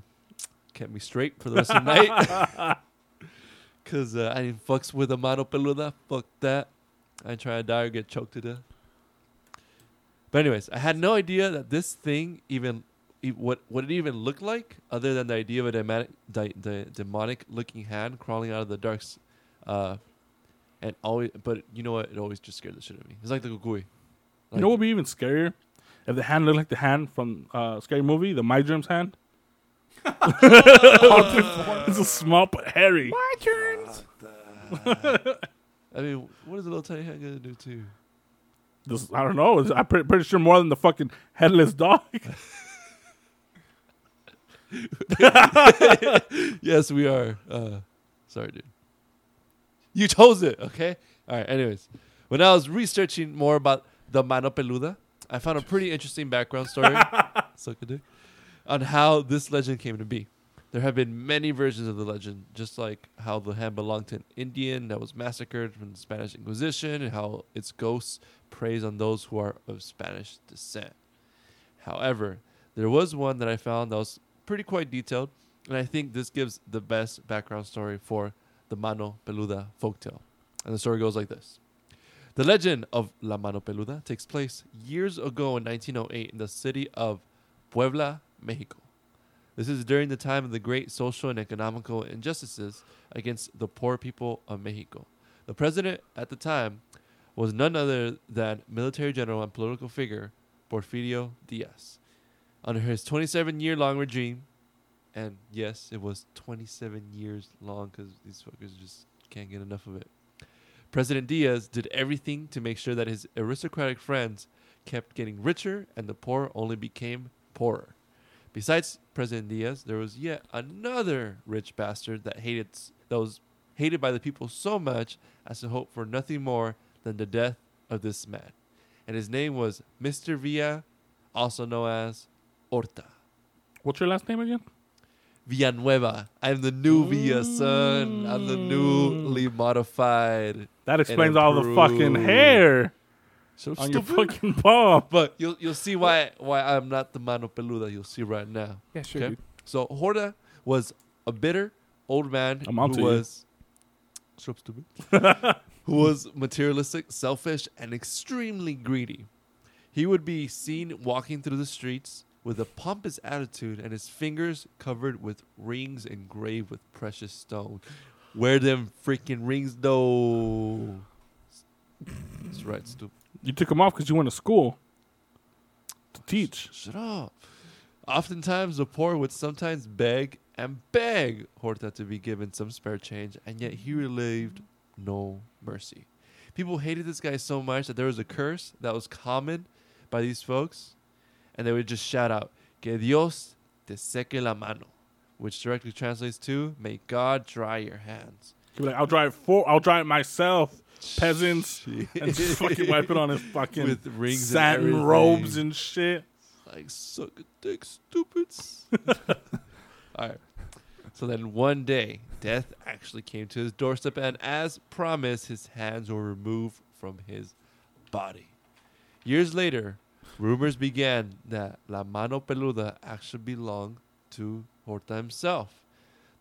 kept me straight for the rest of the night. Cause uh, I didn't fucks with a mano peluda. Fuck that. I trying to die or get choked to death. But anyways, I had no idea that this thing even e- what what it even looked like, other than the idea of a demonic, di- the demonic looking hand crawling out of the darks, uh, and always. But you know what? It always just scared the shit out of me. It's like the kukui. You know what would be even scarier? If the hand looked like the hand from uh, Scary Movie, the My Dreams hand. it's a small but hairy. My turns. I mean, what is a little tiny hand gonna do too? This, I don't know. It's- I'm pretty, pretty sure more than the fucking headless dog. yes, we are. Uh, sorry, dude. You chose it, okay? All right. Anyways, when I was researching more about the mano peluda, I found a pretty interesting background story. Dick. On how this legend came to be. There have been many versions of the legend, just like how the hand belonged to an Indian that was massacred from the Spanish Inquisition, and how its ghosts preys on those who are of Spanish descent. However, there was one that I found that was pretty quite detailed, and I think this gives the best background story for the Mano Peluda folktale. And the story goes like this. The legend of La Mano Peluda takes place years ago in 1908 in the city of Puebla, Mexico. This is during the time of the great social and economical injustices against the poor people of Mexico. The president at the time was none other than military general and political figure Porfirio Diaz. Under his 27 year long regime, and yes, it was 27 years long because these fuckers just can't get enough of it. President Diaz did everything to make sure that his aristocratic friends kept getting richer and the poor only became poorer. Besides President Diaz, there was yet another rich bastard that hated that was hated by the people so much as to hope for nothing more than the death of this man. And his name was Mr. Villa, also known as Horta. What's your last name again? Villanueva. I'm the new Villa, son. I'm the mm. newly modified. That explains all the fucking hair So on your fucking palm. But you'll you'll see why why I'm not the mano peluda. You'll see right now. Yeah, sure, Okay. So Horta was a bitter old man I'm who was so stupid, who was materialistic, selfish, and extremely greedy. He would be seen walking through the streets with a pompous attitude and his fingers covered with rings engraved with precious stone. Wear them freaking rings, though. That's right, stupid. You took him off because you went to school to teach. Shut up. Oftentimes, the poor would sometimes beg and beg Horta to be given some spare change, and yet he relieved no mercy. People hated this guy so much that there was a curse that was common by these folks, and they would just shout out, Que Dios te seque la mano, which directly translates to, May God dry your hands. He'd be like, I'll drive for I'll drive it myself, peasants. and just fucking wipe it on his fucking With rings satin everything. robes and shit. like suck a dick, stupids. All right. So then one day, death actually came to his doorstep, and as promised, his hands were removed from his body. Years later, rumors began that La Mano Peluda actually belonged to Horta himself.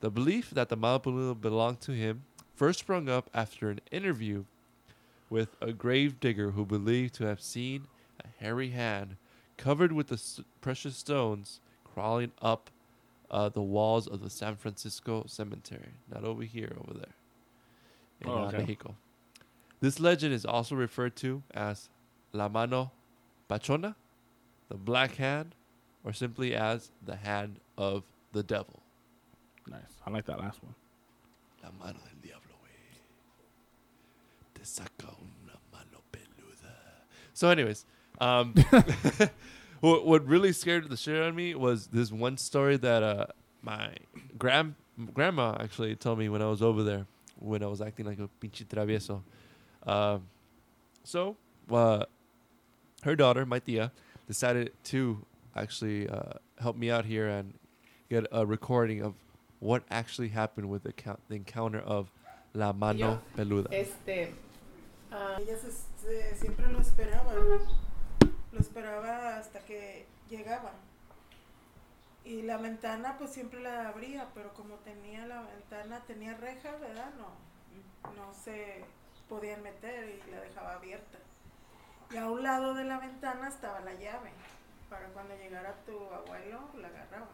The belief that the Mano Peluda belonged to him first sprung up after an interview with a grave digger who believed to have seen a hairy hand covered with the s- precious stones crawling up uh, the walls of the San Francisco cemetery. Not over here, over there. In Oh, uh, okay. Mexico. This legend is also referred to as La Mano Pachona, the Black Hand, or simply as the hand of the devil. Nice. I like that last one. La mano del diablo, güey. Te saca una mano peluda. So, anyways, um, what, what really scared the shit out of me was this one story that uh, my grand grandma actually told me when I was over there, when I was acting like a pinche travieso. Um, so, uh, her daughter, my tia, decided to actually uh, help me out here and get a recording of what actually happened with the, count, the encounter of La Mano Peluda. Este, ah, ella se- se- siempre lo esperaba, lo esperaba hasta que llegaba. Y la ventana pues siempre la abría, pero como tenía la ventana, tenía reja, ¿verdad? No, no se podían meter y la dejaba abierta. Y a un lado de la ventana estaba la llave, para cuando llegara tu abuelo la agarraba.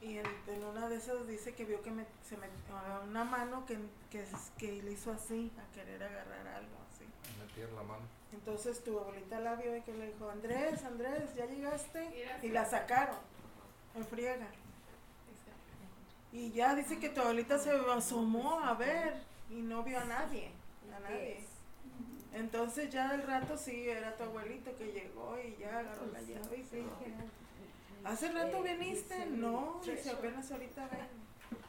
Y en, en una de esas dice que vio que me, se me ah, una mano que, que, que le hizo así, a querer agarrar algo así. Meter la mano. Entonces tu abuelita la vio y que le dijo, Andrés, Andrés, ¿ya llegaste? Y la sacaron en friega. Y ya dice que tu abuelita se asomó a ver y no vio a nadie, a nadie. Entonces ya del rato sí, era tu abuelito que llegó y ya agarró la llave y se dijo, ¿hace rato viniste? No, dice, apenas ahorita ven.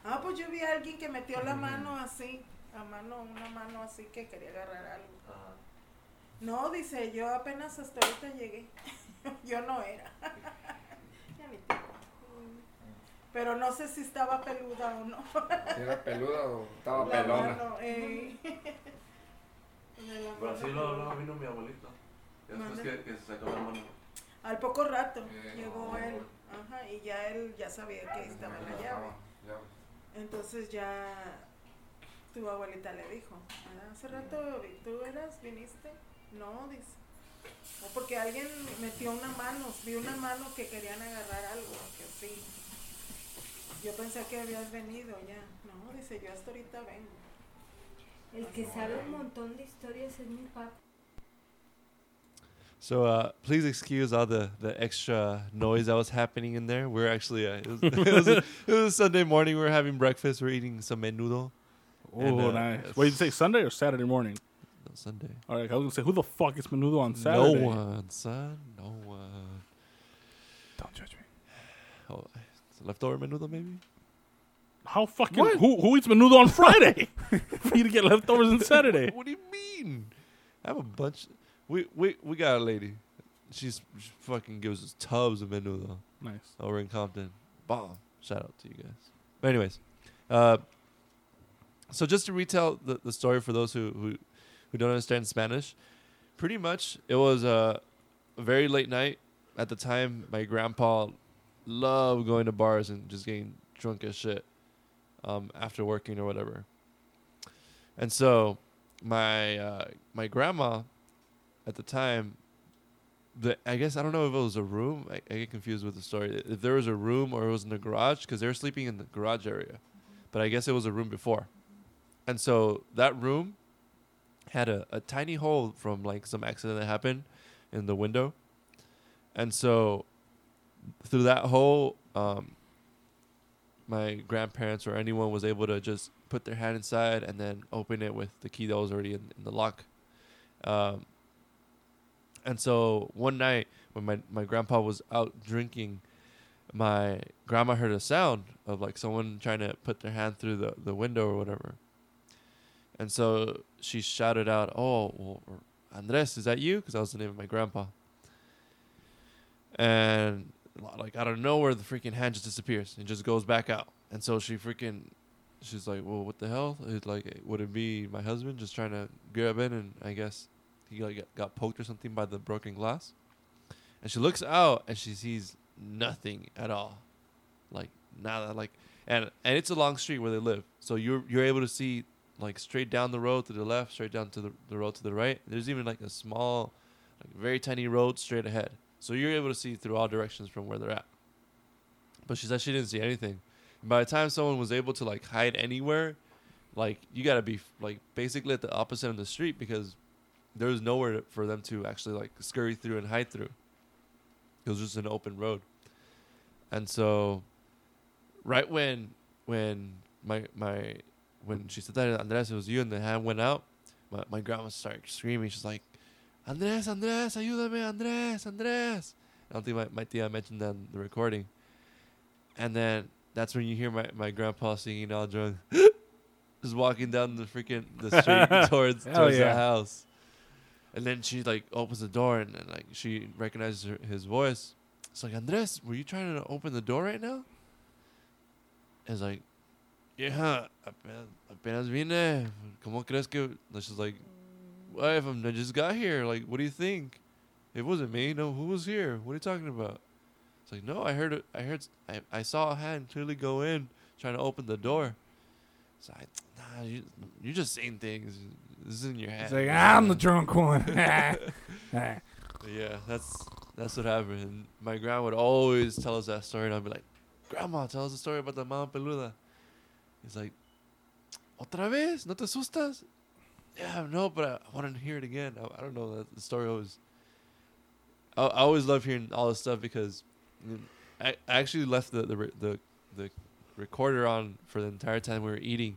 Ah, pues yo vi a alguien que metió la mano así, a mano, una mano así que quería agarrar algo. No, dice, yo apenas hasta ahorita llegué. yo no era. Pero no sé si estaba peluda o no. Era peluda o estaba La pelona. mano, eh. De la mano peluda. vino mi abuelito. después Mande. que- que se sacó la mano. Al poco rato Eh, llegó no, él. no. Ajá, y ya él ya sabía que estaba en la llave. Entonces ya tu abuelita le dijo, "Ah, hace rato tú eras, viniste. No, dice. No, porque alguien metió una mano, vi una mano que querían agarrar algo, que sí. Yo pensé que habías venido ya. No, dice, yo hasta ahorita vengo. El que sabe un montón de historias es mi papá. So uh, please excuse all the, the extra noise that was happening in there. We're actually uh, it, was, it, was a, it was a Sunday morning. We are having breakfast. We are eating some menudo. Oh, And, uh, nice. What did you say, Sunday or Saturday morning? No, Sunday. All right, I was gonna say, who the fuck is menudo on Saturday? No one, son. No one. Don't judge me. Oh, it's leftover menudo maybe. How fucking What? who who eats menudo on Friday for you to get leftovers on Saturday? What do you mean? I have a bunch. We we we got a lady. She's she fucking gives us tubs of menudo. Nice. over in Compton. Bomb. Shout out to you guys. But anyways, uh, so just to retell the, the story for those who, who who don't understand Spanish, pretty much it was a, a very late night. At the time, my grandpa loved going to bars and just getting drunk as shit um, after working or whatever. And so my uh, my grandma at the time the I guess I don't know if it was a room. I, I get confused with the story. If there was a room or it was in the garage, because they were sleeping in the garage area, but I guess it was a room before, and so that room had a, a tiny hole from like some accident that happened in the window, and so through that hole, um, my grandparents or anyone was able to just put their hand inside and then open it with the key that was already in, in the lock. Um, and so one night when my, my grandpa was out drinking, my grandma heard a sound of like someone trying to put their hand through the, the window or whatever. And so she shouted out, Oh, well, Andres, is that you? Because that was the name of my grandpa. And like out of nowhere, the freaking hand just disappears and just goes back out. And so she freaking, she's like, Well, what the hell? It's like, would it be my husband just trying to grab in? And I guess he like got- poked or something by the broken glass. And she looks out and she sees nothing at all, like nada. Like and and it's a long street where they live, so you're you're able to see like straight down the road to the left, straight down to the, the road to the right. There's even like a small, like very tiny road straight ahead, so you're able to see through all directions from where they're at. But she said she didn't see anything. By the time someone was able to like hide anywhere, like you gotta be like basically at the opposite end of the street because there was nowhere for them to actually like scurry through and hide through. It was just an open road. And so, right when when my my when she said that Andres, it was you, and the hand went out. My my grandma started screaming. She's like, Andres, Andres, ayúdame, Andres, Andres. I don't think my, my tia mentioned that in the recording. And then that's when you hear my, my grandpa singing all drunk, just walking down the freaking the street towards Hell towards yeah. the house. And then she like opens the door and, and like she recognizes her, his voice. It's like Andres, were you trying to open the door right now? It's like, yeah, apenas, apenas vine. ¿Cómo crees que? And she's like, wife, I'm- I just got here. Like, what do you think? It wasn't me. No, who was here? What are you talking about? It's like, no, I heard it. I heard. I, I saw a hand clearly go in, trying to open the door. It's like, nah, you, you're just saying things. This is in your head. It's like ah, I'm the drunk one. Yeah, that's that's what happened. And my grandma would always tell us that story, and I'd be like, "Grandma, tell us a story about the mama peluda." He's like, "Otra vez? ¿No te asustas?" Yeah, no, but I, I want to hear it again. I, I don't know. The story always. I, I always love hearing all this stuff because I, I actually left the the the the recorder on for the entire time we were eating,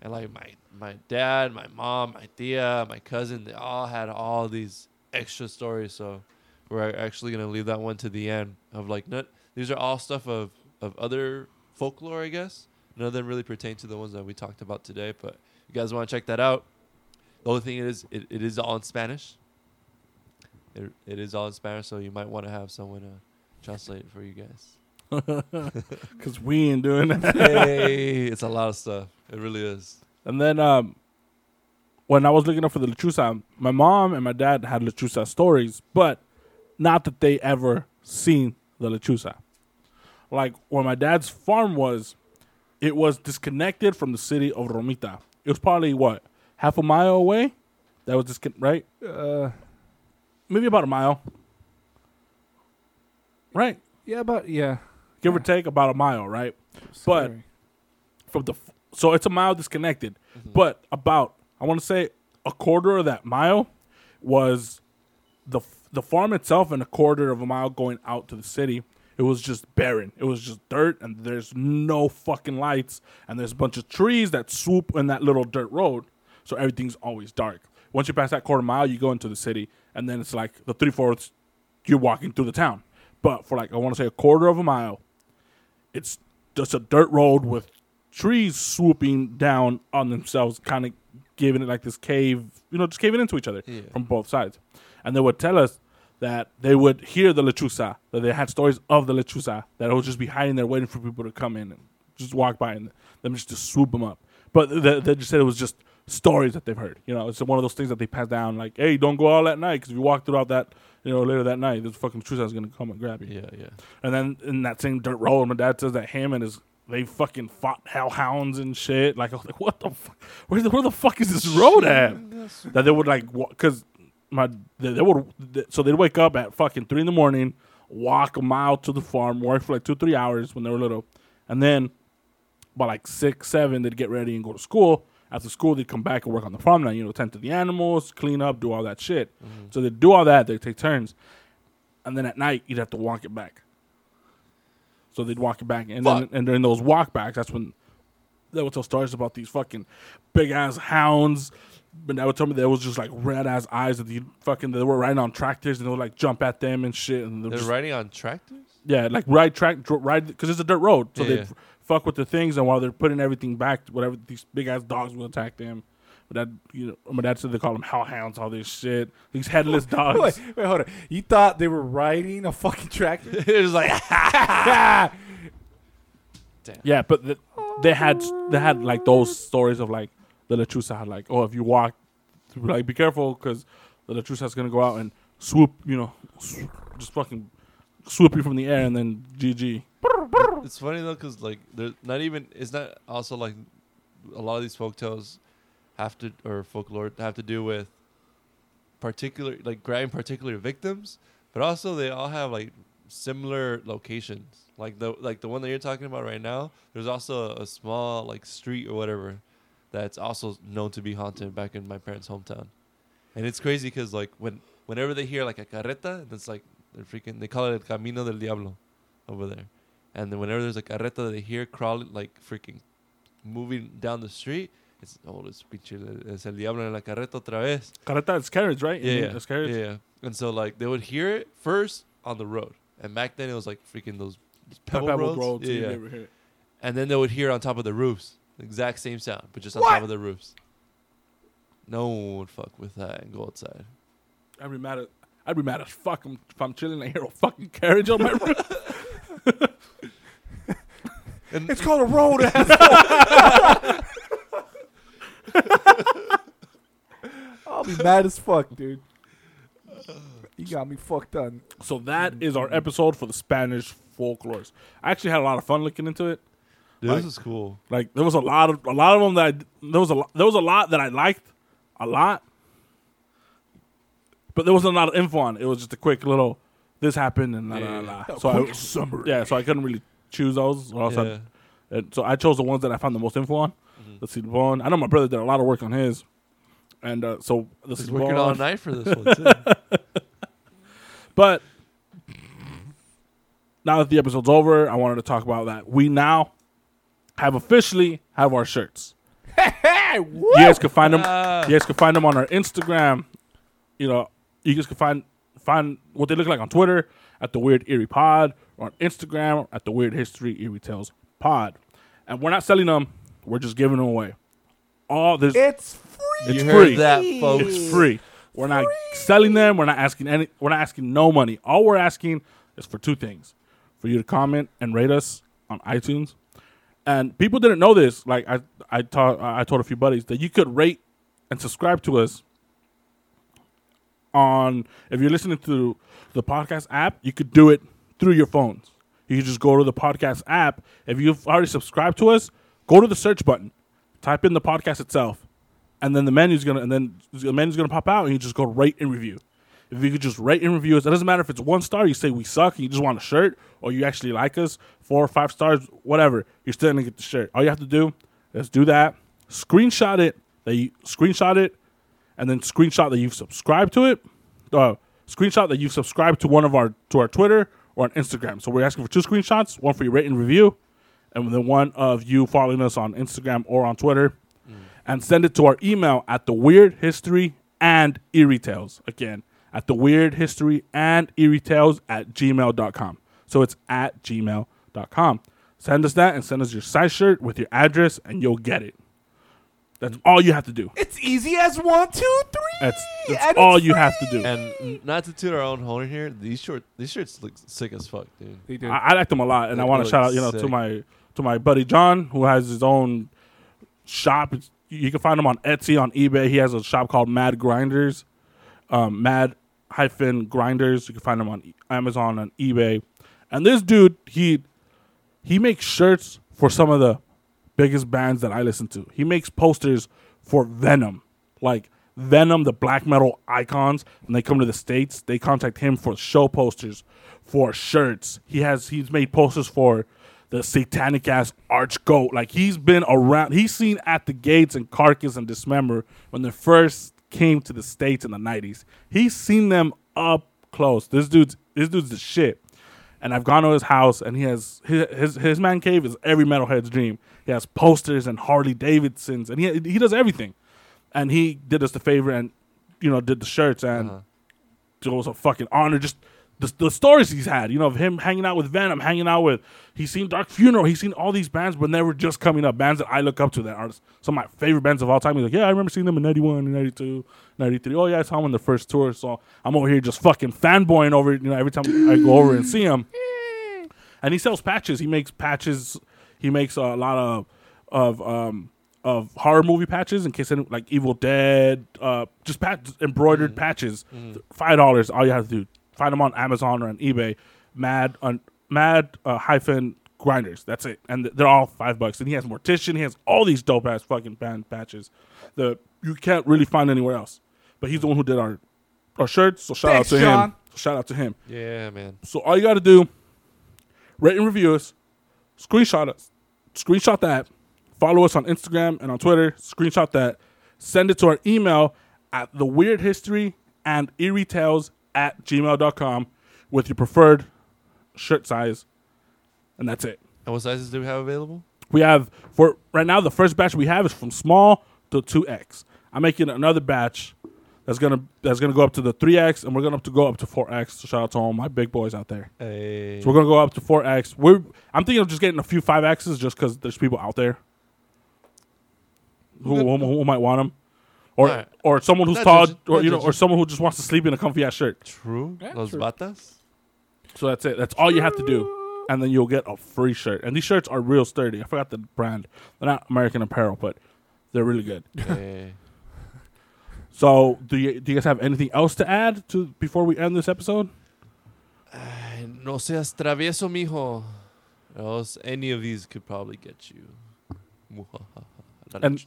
and like my my dad, my mom, my tia, my cousin, they all had all these extra stories. So we're actually gonna leave that one to the end of like not these are all stuff of of other folklore, I guess. None of them really pertain to the ones that we talked about today. But you guys want to check that out? The only thing is, it, it is all in Spanish. It, it is all in Spanish, so you might want to have someone uh, translate it for you guys. Because we ain't doing that. hey, it's a lot of stuff. It really is. And then um, when I was looking up for the lechuza, my mom and my dad had lechuza stories, but not that they ever seen the lechuza. Like where my dad's farm was, it was disconnected from the city of Romita. It was probably what half a mile away. That was just right, uh, maybe about a mile. Right, yeah, but yeah. give or take about a mile. Right, But- from the so it's a mile disconnected, but about I want to say a quarter of that mile was the the farm itself, and a quarter of a mile going out to the city. It was just barren. It was just dirt, and there's no fucking lights, and there's a bunch of trees that swoop in that little dirt road, so everything's always dark. Once you pass that quarter mile, you go into the city, and then it's like the three fourths you're walking through the town. But for like I want to say a quarter of a mile, it's just a dirt road with trees swooping down on themselves, kind of giving it like this cave, you know, just caving into each other Yeah. from both sides. And they would tell us that they would hear the lechuza, that they had stories of the lechuza, that it would just be hiding there waiting for people to come in and just walk by and them just to swoop them up. But they, they just said it was just stories that they've heard. You know, it's one of those things that they pass down, like, hey, don't go out at night because if you walk throughout that, you know, later that night, this fucking lechuza is going to come and grab you. Yeah, yeah. And then in that same dirt road, my dad says that him and his they fucking fought hellhounds and shit. Like, I was like, what the fuck? Where the, where the fuck is this road at? that they would like, because my they, they would th- so they'd wake up at fucking three in the morning, walk a mile to the farm, work for like two three hours when they were little, and then by like six seven they'd get ready and go to school. After school, they'd come back and work on the farm. Now, you know, tend to the animals, clean up, do all that shit. Mm-hmm. So they'd do all that. They'd take turns, and then at night you'd have to walk it back. So they'd walk it back, and then and during those walk backs, that's when they would tell stories about these fucking big ass hounds. But they would tell me there was just like red ass eyes that you fucking they were riding on tractors and they would like jump at them and shit. And they They're just, riding on tractors. Yeah, like ride track dr- ride because it's a dirt road, so Yeah, they yeah. fuck with the things, and while they're putting everything back, whatever these big ass dogs will attack them. But that you know, my dad said they call them hellhounds, all this shit. These headless dogs. Wait, wait, hold on. You thought they were riding a fucking tractor? it was like, Yeah, but the, they had they had like those stories of like the lechuza had like, oh, if you walk, like be careful because the lechuza is gonna go out and swoop, you know, just fucking swoop you from the air and then GG. it's funny though, cause like they're not even. It's not also like a lot of these folk tales have to or folklore have to do with particular like grabbing particular victims, but also they all have like similar locations. Like the like the one that you're talking about right now. There's also a, a small like street or whatever that's also known to be haunted back in my parents' hometown, and it's crazy because like when whenever they hear like a carreta, it's like They're freaking. They call it El Camino del Diablo, over there. And then whenever there's a carreta that they hear crawling like freaking, moving down the street, it's oh it's pinche es el diablo en la carreta otra vez. Carreta is carriage, right? Yeah, yeah, It's carriage. yeah. And so like they would hear it first on the road, and back then it was like freaking those pebble, Pebble roads. roads, Yeah, yeah. hear. And then they would hear on top of the roofs, the exact same sound, but just on What? top of the roofs. No one would fuck with that and go outside. I'd be mad at. I'd be mad as fuck if I'm chilling and I hear a fucking carriage on my roof. And It's called a road. asshole. I'll be mad as fuck, dude. You got me fucked up. So that is our episode for the Spanish folklores. I actually had a lot of fun looking into it. Dude, Like- this is cool. Like there was a lot of a lot of them that I, there was a lot, there was a lot that I liked a lot, but there wasn't a lot of info on it. It was just a quick little this happened and la la la. la. So I, summary. yeah, so I couldn't really choose those. Or else Yeah. and so I chose the ones that I found the most info on. Mm-hmm. The Silbon. I know my brother did a lot of work on his, and uh, so the He's working all Silbon- night for this one too. But now that the episode's over, I wanted to talk about that. We now have officially have our shirts. you guys can find them. Ah. You guys can find them on our Instagram. You know, you guys can find find what they look like on Twitter at the Weird Eerie Pod or on Instagram at the Weird History Eerie Tales Pod. And we're not selling them. We're just giving them away. All this It's free. it's you free. heard that, folks. It's free. We're not selling them. We're not asking any. We're not asking no money. All we're asking is for two things: for you to comment and rate us on iTunes. And people didn't know this. Like I, I taught, I told a few buddies that you could rate and subscribe to us on. If you're listening to the podcast app, you could do it through your phones. You can just go to the podcast app. If you've already subscribed to us, go to the search button, type in the podcast itself, and then the menu's gonna and then the menu's gonna pop out and you just go rate and review. If you could just rate and review us, it doesn't matter if it's one star, you say we suck and you just want a shirt, or you actually like us, four or five stars, whatever, you're still gonna get the shirt. All you have to do is do that, screenshot it, you screenshot it, and then screenshot that you've subscribed to it. Uh, screenshot that you've subscribed to one of our to our Twitter or on Instagram. So we're asking for two screenshots, one for your rate and review, and then one of you following us on Instagram or on Twitter. And send it to our email at the weird history and eerie tales again at the weird history and eerie tales at gmail.com so it's at gmail.com send us that and send us your size shirt with your address and you'll get it that's all you have to do It's easy as one, two, three. that's, that's And all it's you have to do And not to toot our own horn here, these short these shirts look sick as fuck, dude. They do. I, I like them a lot, and They I want to look shout out, you know, to sick. my to my buddy John, who has his own shop. It's, you can find him on Etsy, on eBay. He has a shop called Mad Grinders, um, Mad hyphen Grinders. You can find him on E- Amazon and eBay. And this dude, he he makes shirts for some of the biggest bands that I listen to. He makes posters for Venom, like Venom, the black metal icons. When they come to the states, they contact him for show posters, for shirts. He has he's made posters for the satanic ass Archgoat. Like he's been around. He's seen at the gates and Carcass and Dismember when they first came to the states in the nineties. He's seen them up close. This dude's this dude's the shit and I've gone to his house, and he has his his, his man cave is every metalhead's dream. He has posters and Harley Davidsons, and he he does everything. And he did us the favor, and you know, did the shirts, and Uh-huh. it was a fucking honor. Just the, the stories he's had, you know, of him hanging out with Venom, hanging out with. He's seen Dark Funeral. He's seen all these bands, but never just coming up. Bands that I look up to that are some of my favorite bands of all time. He's like, yeah, I remember seeing them in 91 and 92, 93. Oh, yeah, I saw them on the first tour. So I'm over here just fucking fanboying over you know, every time I go over and see him. And he sells patches. He makes patches. He makes a lot of of um of horror movie patches in case any, like Evil Dead, uh, just pat- embroidered patches. Five dollars. All you have to do. Find them on Amazon or on eBay. Mad on Mad uh, hyphen grinders. That's it. And they're all five bucks. And he has Mortician. He has all these dope ass fucking band patches that you can't really find anywhere else. But he's the one who did our our shirts. So shout Thanks, out to John. him. Shout out to him. Yeah, man. So all you got to do, rate and review us, screenshot us, screenshot that, follow us on Instagram and on Twitter, screenshot that, send it to our email at the weird history and eerie tales at gmail.com. with your preferred shirt size, and that's it. And what sizes do we have available? We have for right now the first batch we have is from small to two X. I'm making another batch that's gonna that's gonna go up to the three X, and we're gonna have to go up to four X. So shout out to all my big boys out there. Hey. So we're gonna go up to four X. We're I'm thinking of just getting a few five X's just because there's people out there who, who, who might want them, or Alright. or someone who's Not tall, judging- or you know, or someone who just wants to sleep in a comfy ass shirt. True. Yeah, Los true. batas. So that's it. That's all you have to do, and then you'll get a free shirt. And these shirts are real sturdy. I forgot the brand. They're not American Apparel, but they're really good. hey. So do you do you guys have anything else to add to before we end this episode? Ay, No seas travieso, mijo. Or else any of these could probably get you. And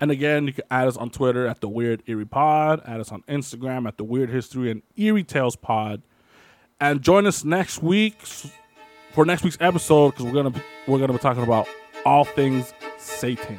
and again, you can add us on Twitter at the Weird Eerie Pod. Add us on Instagram at the Weird History and Eerie Tales Pod. And join us next week for next week's episode because we're gonna we're gonna be talking about all things Satan.